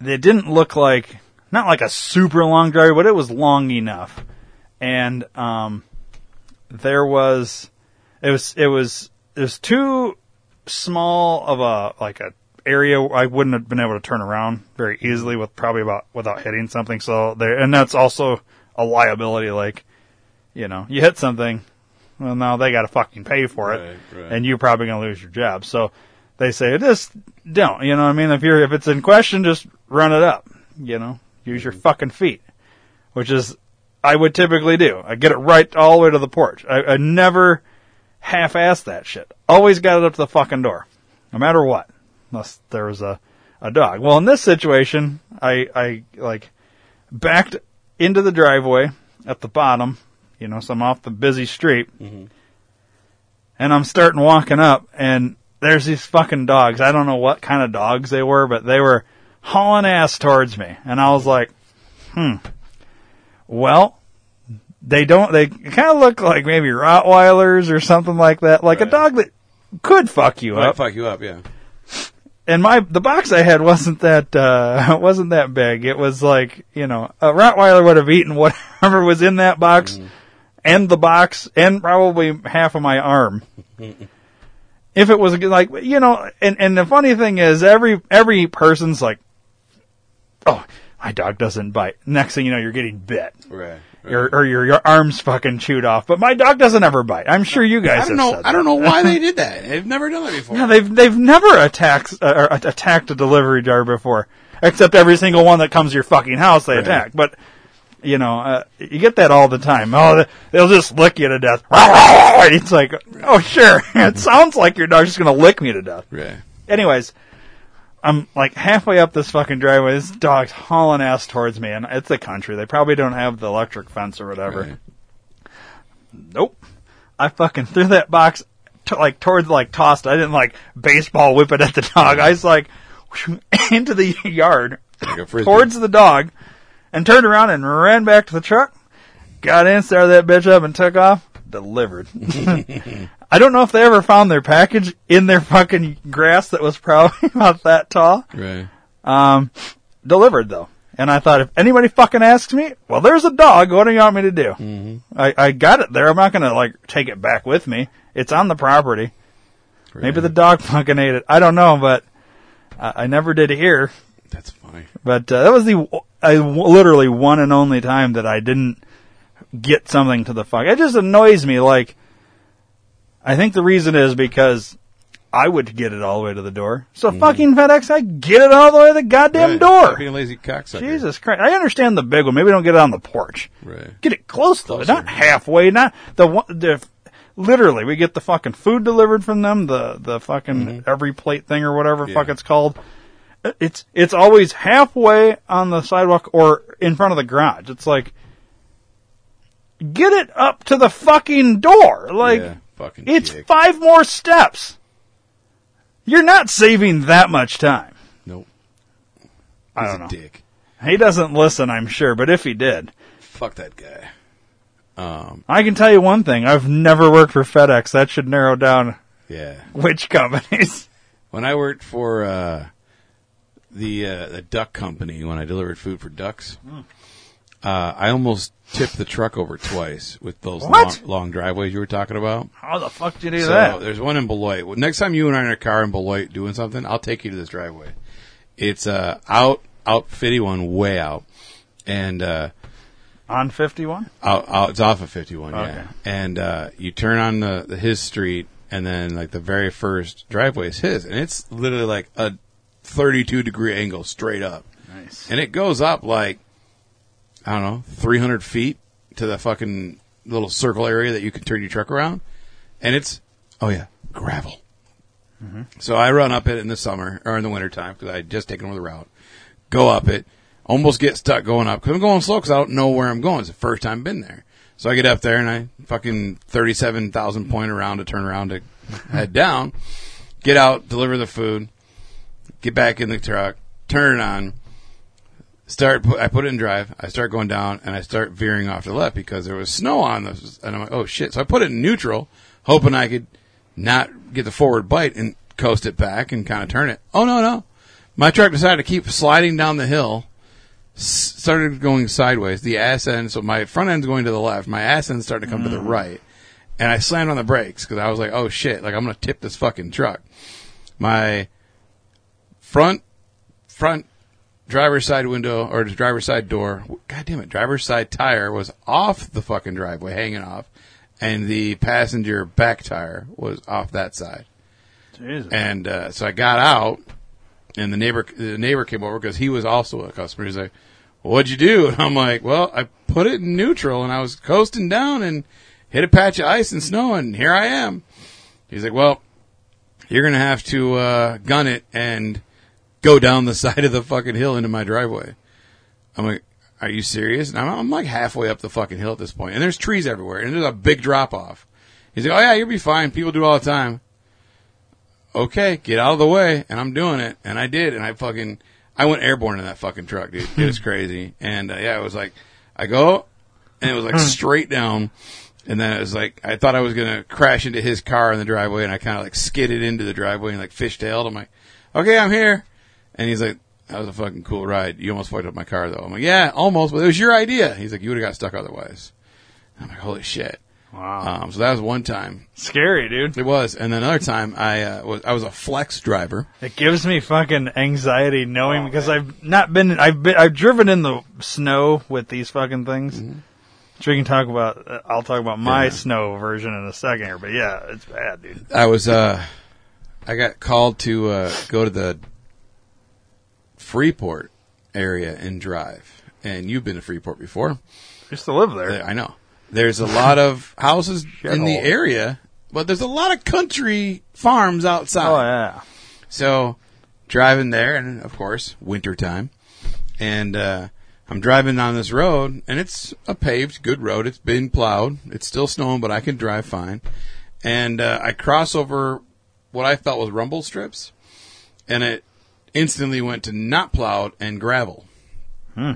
S1: it didn't look like not like a super long driveway, but it was long enough. And um, there was it was it was it was too small of a like a area I wouldn't have been able to turn around very easily with probably about without hitting something. So there and that's also a liability. Like you know, you hit something, Well, now they got to fucking pay for it,
S2: Right, right.
S1: and you're probably going to lose your job. So they say just don't. You know what I mean? If you're if it's in question, just run it up. You know, use your mm-hmm. fucking feet, which is I would typically do. I get it right all the way to the porch. I, I never half-ass that shit. Always got it up to the fucking door, no matter what, unless there was a a dog. Well, in this situation, I I like backed into the driveway at the bottom, you know, so I'm off the busy street, and I'm starting walking up, and there's these fucking dogs. I don't know what kind of dogs they were, but they were hauling ass towards me, and I was like, hmm, well, they don't. They kind of look like maybe Rottweilers or something like that, like a dog that could fuck you
S2: Might
S1: up
S2: fuck you up, yeah.
S1: and my the box I had wasn't that uh wasn't that big. It was like you know a Rottweiler would have eaten whatever was in that box, and the box, and probably half of my arm. if it was like you know, and and the funny thing is every every person's like, oh my dog doesn't bite. Next thing you know, you're getting bit.
S2: Right. right.
S1: Or, or your your arms fucking chewed off, but my dog doesn't ever bite. I'm sure you guys
S2: I don't
S1: have
S2: know. I don't know why they did that. They've never done that before.
S1: Yeah, they've they've never attacked uh, attacked a delivery driver before, except every single one that comes to your fucking house they
S2: Right.
S1: attack. But you know, uh, you get that all the time. Oh, they- they'll just lick you to death. It's like, oh sure, it sounds like your dog's just gonna lick me to death.
S2: Right.
S1: Anyways, I'm like halfway up this fucking driveway. This dog's hauling ass towards me, and it's the country. They probably don't have the electric fence or whatever.
S2: Right.
S1: Nope. I fucking threw that box to, like towards like tossed. I didn't like baseball whip it at the dog. I was like into the yard
S2: Like
S1: towards the dog and turned around and ran back to the truck. Got in, started that bitch up and took off. Delivered. I don't know if they ever found their package in their fucking grass that was probably about that tall.
S2: Right.
S1: Um, delivered though. And I thought, if anybody fucking asks me, well, there's a dog. What do you want me to do? Mm-hmm. I, I got it there. I'm not gonna like take it back with me. It's on the property. Maybe the dog fucking ate it. I don't know, but I, I never did hear.
S2: That's funny.
S1: But uh, that was the I literally one and only time that I didn't get something to the fuck. It just annoys me. Like, I think the reason is because I would get it all the way to the door. So mm-hmm. fucking FedEx, I get it all the way to the goddamn
S2: Right.
S1: door.
S2: Being lazy cocksucker.
S1: Jesus Christ! I understand the big one. Maybe don't get it on the porch.
S2: Right.
S1: Get it close though,
S2: Closer.
S1: not halfway. Not the one. The literally, we get the fucking food delivered from them. The the fucking mm-hmm. EveryPlate thing or whatever
S2: Yeah.
S1: fuck it's called. It's it's always halfway on the sidewalk or in front of the garage. It's like get it up to the fucking door. Like
S2: yeah. Fucking
S1: it's
S2: dick.
S1: five more steps. You're not saving that much time.
S2: Nope.
S1: I don't know.
S2: dick.
S1: He doesn't listen, I'm sure, but if he did,
S2: Fuck that guy. Um.
S1: I can tell you one thing. I've never worked for FedEx. That should narrow down
S2: Yeah.
S1: which companies.
S2: When I worked for uh, the uh, the duck company, when I delivered food for ducks, uh, I almost tipped the truck over twice with those long, long driveways you were talking about.
S1: How the fuck did you do
S2: So
S1: that?
S2: there's one in Beloit. Well, Next time you and I are in a car in Beloit doing something, I'll take you to this driveway. It's uh, out out fifty one, way out, and uh,
S1: On 51?
S2: out, out it's off of fifty one.
S1: Okay.
S2: Yeah, and uh, you turn on the, the his street, and then like the very first driveway is his, and it's literally like a thirty two degree angle straight up,
S1: Nice.
S2: and it goes up like I don't know three hundred feet to the fucking little circle area that you can turn your truck around, and it's oh yeah gravel. Mm-hmm. So I run up it in the summer or in the wintertime because I had just taken over the route. Go up it, almost get stuck going up because I'm going slow because I don't know where I'm going. It's the first time I've been there. So I get up there and I fucking 37,000 point around to turn around to head down, get out, deliver the food, get back in the truck, turn it on, start, pu- I put it in drive, I start going down and I start veering off to the left because there was snow on this. And I'm like, oh shit. So I put it in neutral, hoping I could not get the forward bite and coast it back and kind of turn it. Oh no, no. My truck decided to keep sliding down the hill, started going sideways. The ass end, so my front end's going to the left. My ass end started to come to the mm. right. And I slammed on the brakes because I was like, oh shit, like I'm going to tip this fucking truck. My front, front driver's side window or driver's side door, god damn it, driver's side tire was off the fucking driveway, hanging off. and the passenger back tire was off that side.
S1: Jesus.
S2: And uh, so I got out, and the neighbor the neighbor came over because he was also a customer. He's like, "What'd you do?" And I'm like, "Well, I put it in neutral, and I was coasting down and hit a patch of ice and snow, and here I am." He's like, "Well, you're gonna have to uh, gun it and go down the side of the fucking hill into my driveway." I'm like, "Are you serious?" And I'm, I'm like halfway up the fucking hill at this point, and there's trees everywhere, and there's a big drop off. He's like, "Oh yeah, you'll be fine. People do it all the time." okay, get out of the way. And I'm doing it. And I did. And I fucking, I went airborne in that fucking truck, dude. It was crazy. And uh, yeah, it was like, I go, and it was like straight down. And then it was like, I thought I was going to crash into his car in the driveway. And I kind of like skidded into the driveway and like fishtailed. I'm like, okay, I'm here. And he's like, that was a fucking cool ride. You almost fucked up my car though. I'm like, yeah, almost, but it was your idea. He's like, you would have got stuck otherwise. I'm like, holy shit.
S1: wow.
S2: Um, so that was one time.
S1: Scary, dude.
S2: It was, and then another time I uh, was I was a flex driver.
S1: It gives me fucking anxiety knowing
S2: Oh,
S1: because I've not been I've been I've driven in the snow with these fucking things. Which we can talk about. uh, I'll talk about my
S2: Mm-hmm. Yeah.
S1: snow version in a second here, but yeah, it's bad, dude.
S2: I was uh, I got called to uh, go to the Freeport area and drive, and you've been to Freeport before.
S1: I used to live there.
S2: I know. There's a lot of houses in the area, but there's a lot of country farms outside.
S1: Oh yeah.
S2: So driving there, and of course, wintertime. And uh, I'm driving down this road, and it's a paved, good road. It's been plowed. It's still snowing, but I can drive fine. And uh, I cross over what I thought was rumble strips, and it instantly went to not plowed and gravel. Hmm.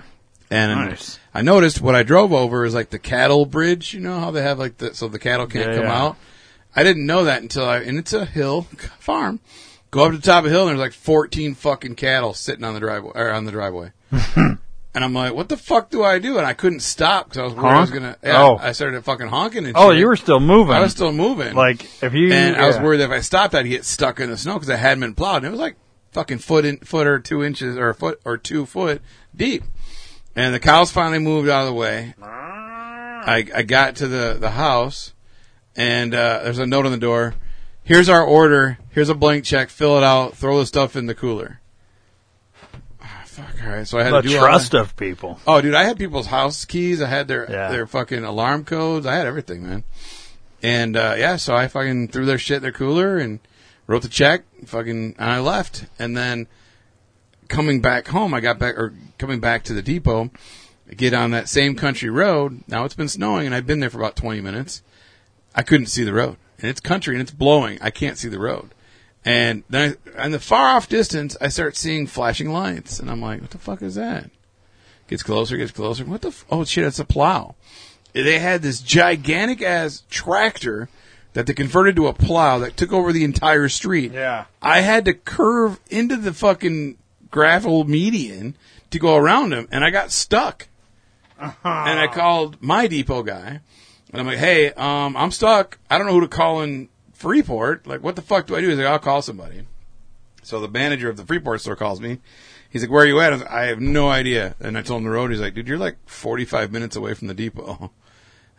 S2: And
S1: Nice.
S2: I noticed what I drove over is like the cattle bridge. You know how they have like the so the cattle can't
S1: Yeah,
S2: come
S1: yeah.
S2: out. I didn't know that until I and it's a hill farm. Go up to the top of the hill and there's like 14 fucking cattle sitting on the driveway or on the driveway. and I'm like, what the fuck do I do? And I couldn't stop because I was worried I was gonna. Yeah,
S1: Oh.
S2: I started fucking honking and
S1: Oh,
S2: shit.
S1: you were still moving.
S2: I was still moving.
S1: like if you
S2: and I was worried that if I stopped, I'd get stuck in the snow because I hadn't been plowed. And it was like fucking foot in, foot or two inches or a foot or two foot deep. And the cows finally moved out of the way. I, I got to the, the house and, uh, there's a note on the door. Here's our order. Here's a blank check. Fill it out. Throw the stuff in the cooler. Ah, fuck. All right. So I had
S1: the
S2: to do
S1: trust of people.
S2: Oh, dude, I had people's house keys. I had their
S1: Yeah.
S2: their fucking alarm codes. I had everything, man. And uh, yeah, so I fucking threw their shit in their cooler and wrote the check. Fucking, and I left. And then coming back home, I got back or coming back to the depot. I get on that same country road. Now it's been snowing, and I've been there for about twenty minutes. I couldn't see the road, and it's country and it's blowing. I can't see the road. And then, I, in the far off distance, I start seeing flashing lights, and I'm like, "What the fuck is that?" Gets closer, gets closer. What the? F- oh shit! It's a plow. They had this gigantic ass tractor that they converted to a plow that took over the entire street.
S1: Yeah.
S2: I had to curve into the fucking gravel median to go around him, and I got stuck. And I called my depot guy, and I'm like, "Hey, um, I'm stuck. I don't know who to call in Freeport. Like, what the fuck do I do?" He's like, "I'll call somebody." So the manager of the Freeport store calls me. He's like, "Where are you at?" I, like, I have no idea. And I told him the road. He's like, "Dude, you're like 45 minutes away from the depot."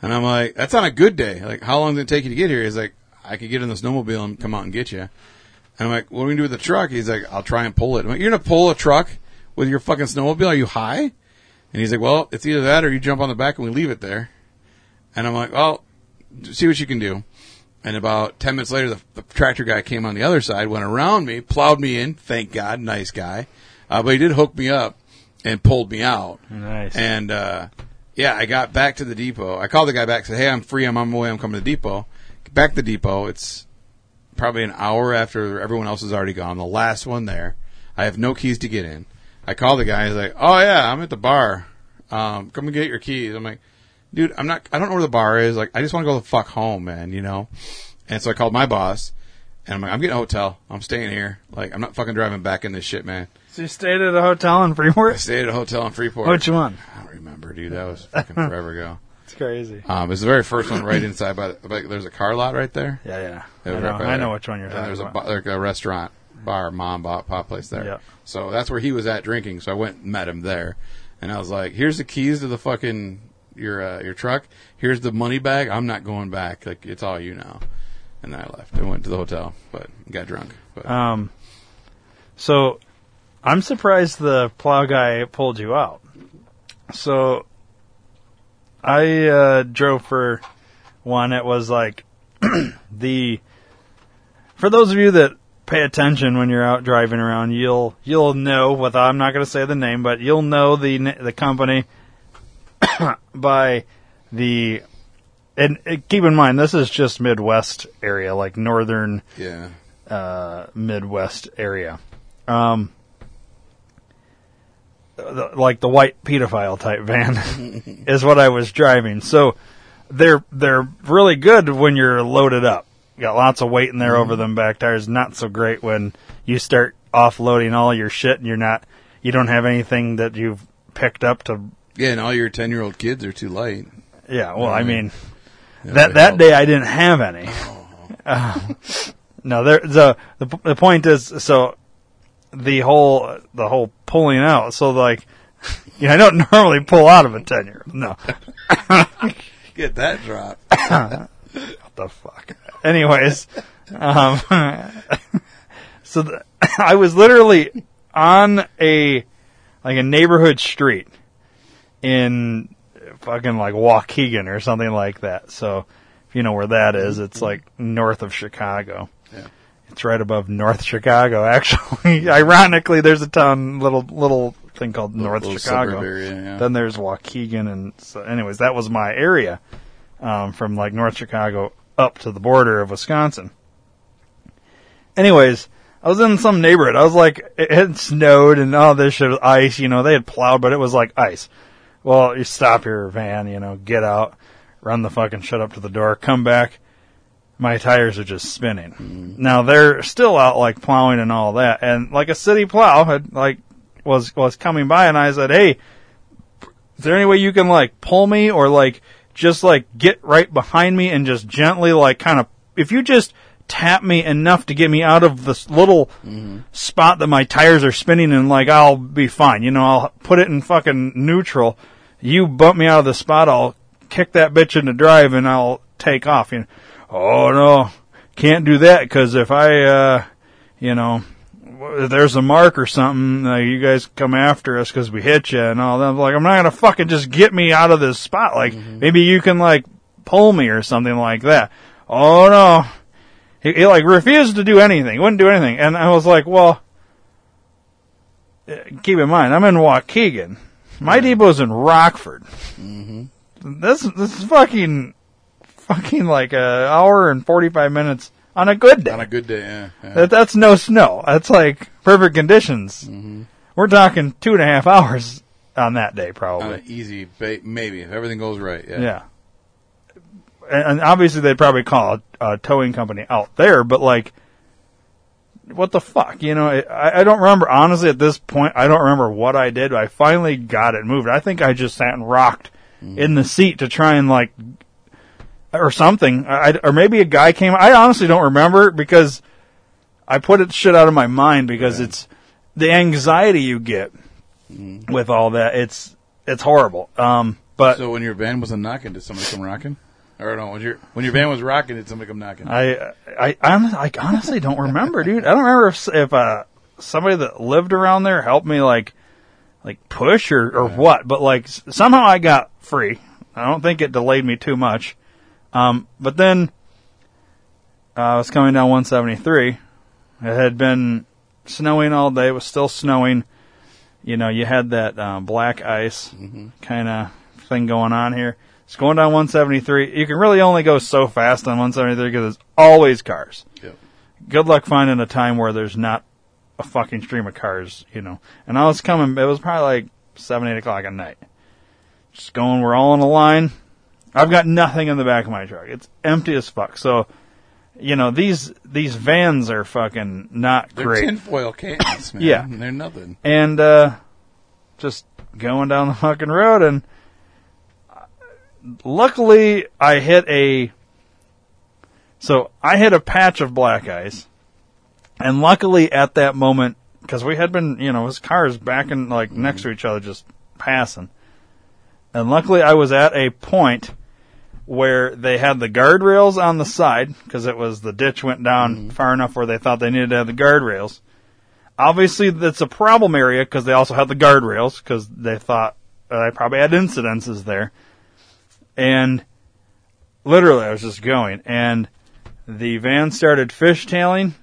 S2: And I'm like, "That's on a good day. Like, how long did it take you to get here?" He's like, "I could get in the snowmobile and come out and get you." And I'm like, "What are we gonna do with the truck?" He's like, "I'll try and pull it." I'm like, "You're gonna pull a truck with your fucking snowmobile? Are you high?" And he's like, "Well, it's either that or you jump on the back and we leave it there." And I'm like, "Well, see what you can do." And about 10 minutes later, the, the tractor guy came on the other side, went around me, plowed me in. Thank God, nice guy. Uh, but he did hook me up and pulled me out.
S1: Nice.
S2: And, uh, yeah, I got back to the depot. I called the guy back, said, Hey, I'm free. I'm on my way. I'm coming to the depot. Back to the depot. It's probably an hour after everyone else is already gone. The last one there. I have no keys to get in. I call the guy. He's like, "Oh yeah, I'm at the bar. Um, come and get your keys." I'm like, "Dude, I'm not. I don't know where the bar is. Like, I just want to go the fuck home, man. You know." And so I called my boss, and I'm like, "I'm getting a hotel. I'm staying here. Like, I'm not fucking driving back in this shit, man."
S1: So you stayed at a hotel in Freeport?
S2: I stayed at a hotel in Freeport.
S1: Which one?
S2: I don't remember, dude. That was fucking forever ago.
S1: It's crazy.
S2: Um, it's the very first one right inside. By the, like, there's a car lot right there.
S1: Yeah, yeah. I
S2: was
S1: know,
S2: right
S1: I
S2: there.
S1: know which one you're
S2: And
S1: talking
S2: there's
S1: about.
S2: a, like a restaurant, bar, mom, pop, pop place there.
S1: Yeah.
S2: So that's where he was at drinking. So I went and met him there, and I was like, "Here's the keys to the fucking your uh, your truck. Here's the money bag. I'm not going back. Like it's all you now." And then I left. I went to the hotel, but got drunk. But
S1: Um, so I'm surprised the plow guy pulled you out. So I uh, drove for one. It was like the for those of you that pay attention when you're out driving around, you'll you'll know. With I'm not going to say the name, but you'll know the the company by the. And uh, keep in mind, this is just Midwest area, like northern
S2: yeah,
S1: uh, Midwest area. Um, the, like the white pedophile type van is what I was driving. So they're they're really good when you're loaded up. Got lots of weight in there over them back tires. Not so great when you start offloading all your shit and you're not you don't have anything that you've picked up to.
S2: yeah. And all your ten year old kids are too light.
S1: Yeah, well, I mean
S2: That
S1: that
S2: would
S1: that
S2: help.
S1: day I didn't have any. Uh, no, there the, the the point is so the whole the whole pulling out. So like, you know, I don't normally pull out of a ten year. No,
S2: Get that drop.
S1: what the fuck. Anyways, um, so the, I was literally on a like a neighborhood street in fucking like Waukegan or something like that. So if you know where that is, it's like north of Chicago.
S2: Yeah.
S1: It's right above North Chicago, actually. Ironically, there's a town, little little thing called North
S2: little
S1: Chicago.
S2: area, yeah.
S1: Then there's Waukegan, and so, anyways, that was my area um, from like North Chicago up to the border of Wisconsin. Anyways, I was in some neighborhood. I was like, it had snowed and all this shit was ice. You know, they had plowed, but it was like ice. Well, you stop your van, you know, get out, run the fucking shit up to the door, come back. My tires are just spinning. Now they're still out like plowing and all that, and like a city plow had like was was coming by, and I said, "Hey, is there any way you can like pull me or like just like get right behind me and just gently like kind of if you just tap me enough to get me out of this little spot that my tires are spinning and like I'll be fine. You know, I'll put it in fucking neutral. You bump me out of the spot, I'll kick that bitch into drive and I'll take off. You know, oh no, can't do that because if I, uh, you know, if there's a mark or something, uh, you guys come after us because we hit you and all that. I'm like, I'm not gonna fucking just get me out of this spot. Like, maybe you can like pull me or something like that. Oh no. He, he like refused to do anything. He wouldn't do anything. And I was like, well, uh, keep in mind, I'm in Waukegan. My depot's in Rockford. This, this is fucking, fucking like a hour and 45 minutes on a good day.
S2: On a good day, yeah. yeah.
S1: That, that's no snow. That's like perfect conditions. Mm-hmm. We're talking two and a half hours on that day,
S2: On
S1: probably.
S2: an easy, ba- maybe if everything goes right. Yeah.
S1: yeah. And, and obviously, they'd probably call a, a towing company out there, but like, what the fuck? You know, I, I don't remember, honestly, at this point, I don't remember what I did. I finally got it moved. I think I just sat and rocked mm-hmm. in the seat to try and like, or something. I, or maybe a guy came. I honestly don't remember because I put it shit out of my mind because it's the anxiety you get with all that. It's it's horrible. Um, but
S2: So when your van wasn't knocking, did somebody come rocking? Or no, when your when your van was rocking, did somebody come knocking?
S1: I I I, honestly don't remember, dude. I don't remember if if uh, somebody that lived around there helped me like like push or or what. But like somehow I got free. I don't think it delayed me too much. Um, but then uh, I was coming down 173. It had been snowing all day. It was still snowing. You know, you had that uh, black ice kind of thing going on here. It's going down 173. You can really only go so fast on 173 because there's always cars.
S2: Yep.
S1: Good luck finding a time where there's not a fucking stream of cars, you know. And I was coming, it was probably like 7, 8 o'clock at night. Just going, we're all in a line. I've got nothing in the back of my truck. It's empty as fuck. So, you know, these, these vans are fucking not
S2: They're
S1: great.
S2: tinfoil cans, man.
S1: Yeah.
S2: They're nothing.
S1: and uh just going down the fucking road and uh, luckily I hit a so I hit a patch of black ice and luckily at that moment because we had been you know his cars backing like next to each other just passing And luckily, I was at a point where they had the guardrails on the side because it was the ditch went down far enough where they thought they needed to have the guardrails. Obviously, that's a problem area because they also had the guardrails because they thought uh, I probably had incidences there. And literally, I was just going, and the van started fishtailing,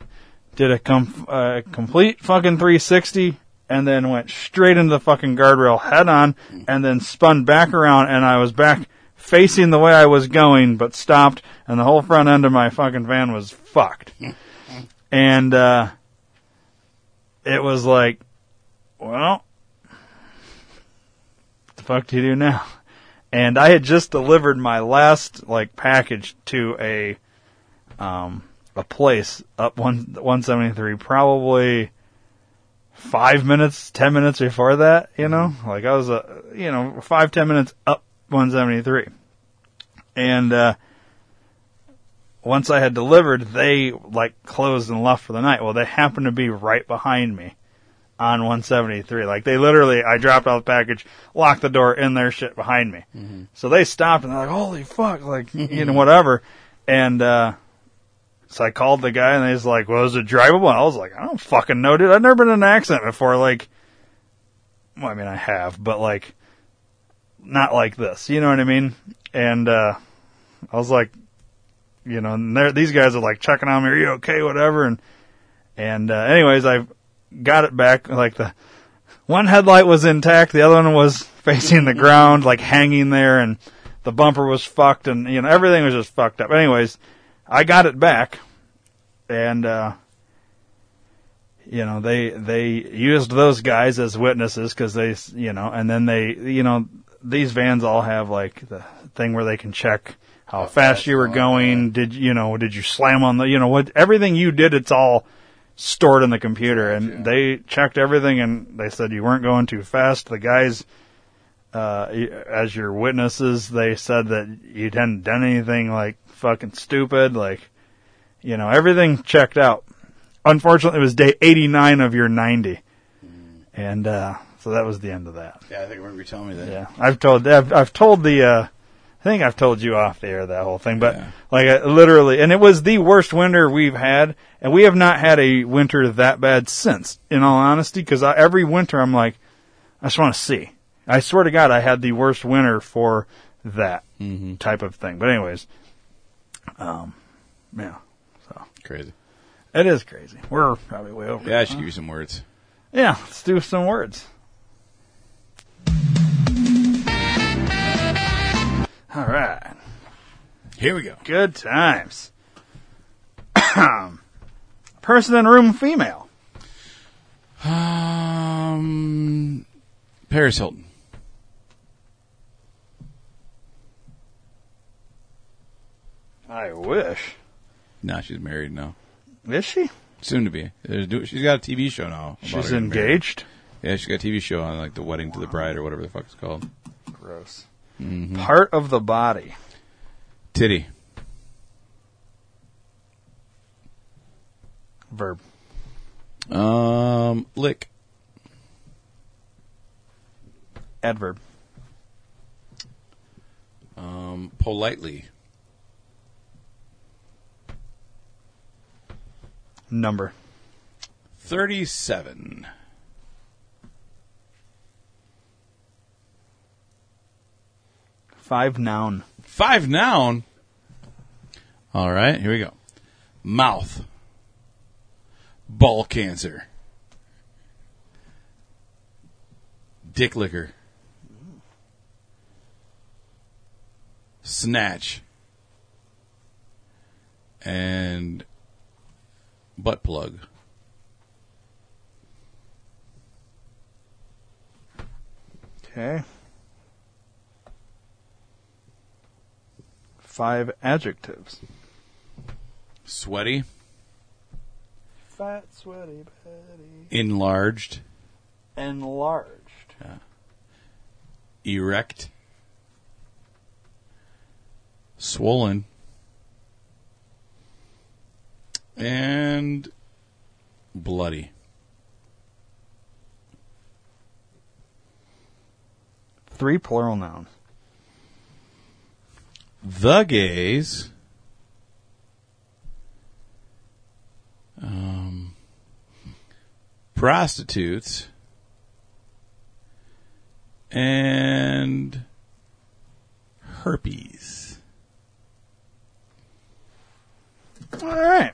S1: did a com- uh, complete fucking 360, and then went straight into the fucking guardrail head on, and then spun back around, and I was back facing the way I was going, but stopped, and the whole front end of my fucking van was fucked. and, uh, it was like, well, what the fuck do you do now? And I had just delivered my last, like, package to a, um, a place up one, 173, probably five minutes, ten minutes before that, you know? Like I was, uh, you know, five, ten minutes up 173. And, uh, once I had delivered, they like closed and left for the night. Well, they happened to be right behind me on 173. Like they literally, I dropped off the package, locked the door in their shit behind me. So they stopped and they're like, holy fuck, like, you know, whatever. And, uh, so I called the guy and he's like, well, is it drivable? And I was like, I don't fucking know, dude. I've never been in an accident before. Like, well, I mean, I have, but like, not like this. You know what I mean? And, uh, I was like, you know, and these guys are like checking on me, are you okay, whatever. And, and, uh, anyways, I got it back. Like the one headlight was intact. The other one was facing the ground, like hanging there and the bumper was fucked and, you know, everything was just fucked up. Anyways, I got it back and, uh, you know, they, they used those guys as witnesses because they, you know, and then they, you know, these vans all have like the thing where they can check how, fast,
S2: fast
S1: you were going. Did you know? Did you slam on the? You know what? Everything you did, it's all stored in the computer, and they checked everything, and they said you weren't going too fast. The guys, uh, as your witnesses, they said that you hadn't done anything like fucking stupid, like you know everything checked out. Unfortunately, it was day 89 of your 90, and uh, so that was the end of that.
S2: Yeah, I think I remember you telling me that.
S1: Yeah, I've told I've, I've told the uh, I think I've told you off the air that whole thing, but
S2: Yeah.
S1: like I, literally, and it was the worst winter we've had, and we have not had a winter that bad since. In all honesty, because every winter I'm like, I just want to see. I swear to God, I had the worst winter for that
S2: Mm-hmm.
S1: type of thing. But anyways, um, yeah, so
S2: Crazy.
S1: it is crazy. We're probably way over.
S2: Yeah, I should
S1: huh?
S2: give you some words.
S1: Yeah, let's do some words. All right.
S2: Here we go.
S1: Good times. Person in room female.
S2: Um, Paris Hilton.
S1: I wish.
S2: No, she's married now.
S1: Is she?
S2: Soon to be. She's got a TV show now.
S1: She's
S2: engaged. married. Yeah, she's got a TV show on like the wedding to the bride or whatever the fuck it's called.
S1: Gross.
S2: Mm-hmm.
S1: Part of the body.
S2: Titty.
S1: Verb.
S2: Um, lick.
S1: Adverb.
S2: Um, politely.
S1: Number.
S2: Thirty-seven.
S1: Five noun.
S2: Five noun. All right, here we go. Mouth. Ball cancer. Dick liquor. Snatch. And butt plug.
S1: Okay. Five adjectives.
S2: Sweaty.
S1: Fat, sweaty, Betty.
S2: Enlarged.
S1: Enlarged.
S2: erect, swollen, and bloody.
S1: Three plural nouns.
S2: The gays, um, prostitutes, and herpes.
S1: All right.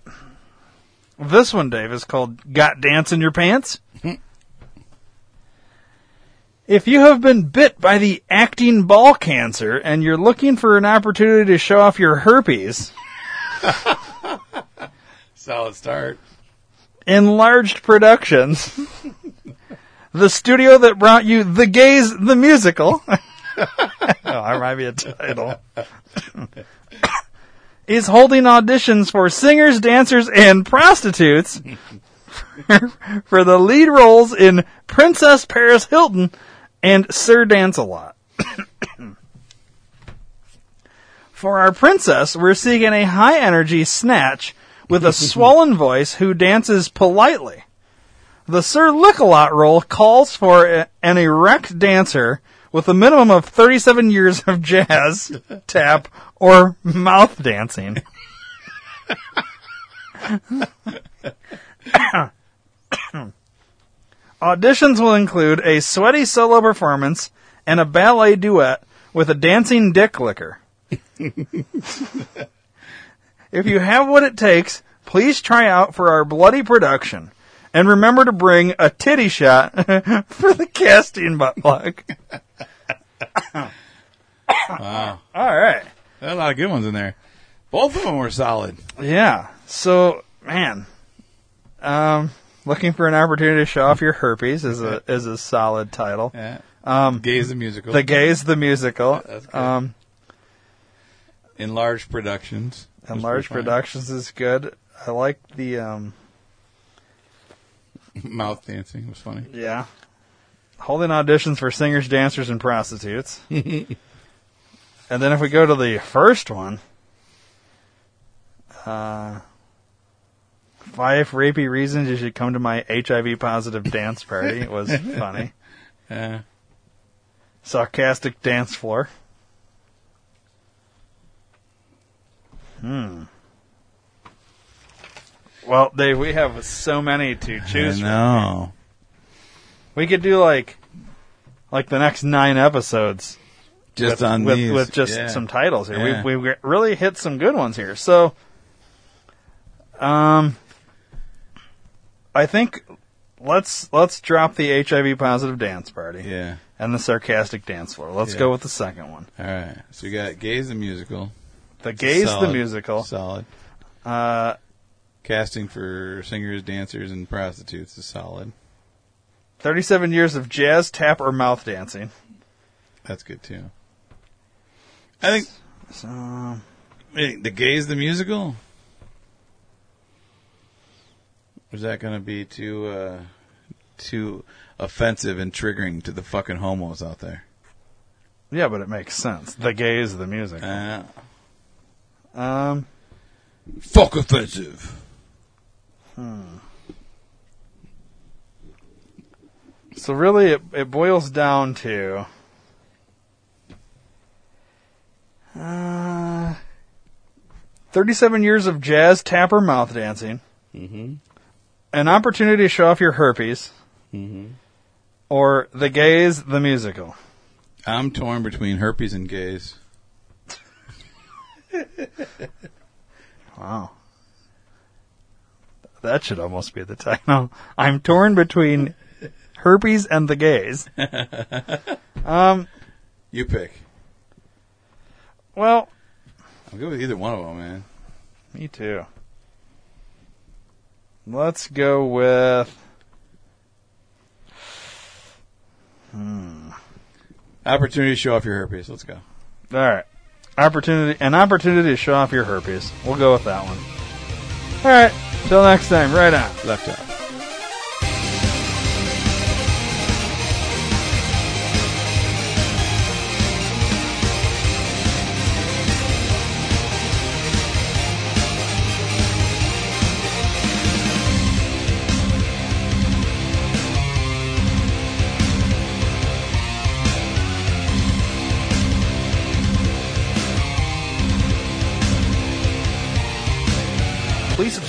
S1: This one, Dave, is called Got Dance in Your Pants. If you have been bit by the acting ball cancer and you're looking for an opportunity to show off your herpes,
S2: Solid start.
S1: enlarged productions, the studio that brought you The Gays the Musical, oh, that might be a title, is holding auditions for singers, dancers, and prostitutes for the lead roles in Princess Paris Hilton and Sir Dance-A-Lot. For our princess, we're seeking a high energy snatch with a swollen voice who dances politely. The Sir Lick-A-Lot role calls for a- an erect dancer with a minimum of 37 years of jazz, tap, or mouth dancing. Auditions will include a sweaty solo performance and a ballet duet with a dancing dick licker. if you have what it takes, please try out for our bloody production. And remember to bring a titty shot for the casting butt plug.
S2: Wow.
S1: All right.
S2: There are a lot of good ones in there. Both of them were solid.
S1: Yeah. So, man, um, looking for an opportunity to show off your herpes is a is a solid title.
S2: Yeah.
S1: Um,
S2: Gays the musical.
S1: the Gays the musical.
S2: That's good.
S1: Um,
S2: Enlarged productions. was
S1: large
S2: pretty
S1: productions is good. I like the um.
S2: Mouth dancing was funny.
S1: yeah, holding auditions for singers, dancers, and prostitutes. and then if we go to the first one, uh, five rapey reasons you should come to my HIV positive dance party It was funny.
S2: Yeah.
S1: Sarcastic dance floor. Hmm. Well, Dave, we have so many to choose
S2: I
S1: from.
S2: know.
S1: We could do like, like the next nine episodes
S2: Just
S1: with,
S2: on
S1: with,
S2: these.
S1: with just
S2: Yeah.
S1: some titles here.
S2: Yeah.
S1: We've we've really hit some good ones here. So, um, I think let's let's drop the HIV positive dance party
S2: Yeah.
S1: and the sarcastic dance floor. Let's
S2: Yeah.
S1: go with the second one.
S2: All right. So we got Gays the musical.
S1: The Gays the
S2: Solid.
S1: musical.
S2: Solid.
S1: Uh,
S2: Casting for singers, dancers, and prostitutes is solid.
S1: 37 years of jazz, tap, or mouth dancing.
S2: That's good too. I think
S1: So,
S2: Wait, the gays the musical. Or is that going to be too uh, too offensive and triggering to the fucking homos out there?
S1: yeah, but it makes sense. The Gays the music.
S2: Uh,
S1: Um,
S2: fuck offensive. Hmm.
S1: so really, it, it boils down to uh, 37 years of jazz, tapper mouth dancing.
S2: Mm-hmm.
S1: An opportunity to show off your herpes.
S2: Mm-hmm.
S1: Or The Gays the musical.
S2: I'm torn between herpes and gays.
S1: Wow. That should almost be the title. I'm torn between herpes and the gays. um,
S2: You pick.
S1: well,
S2: I'm good with either one of them, man.
S1: me too. Let's go with. Hmm.
S2: Opportunity to show off your herpes. Let's go.
S1: All right. Opportunity, an opportunity to show off your herpes. We'll go with that one. All right. Till next time. Right on.
S2: Left out.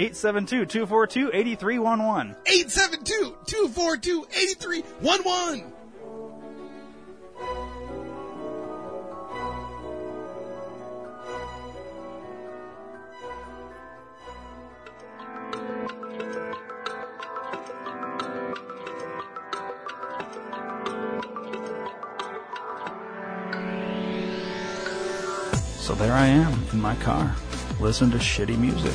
S1: 872-242-8311.
S2: 872-242-8311.
S1: So there I am in my car, listening to shitty music.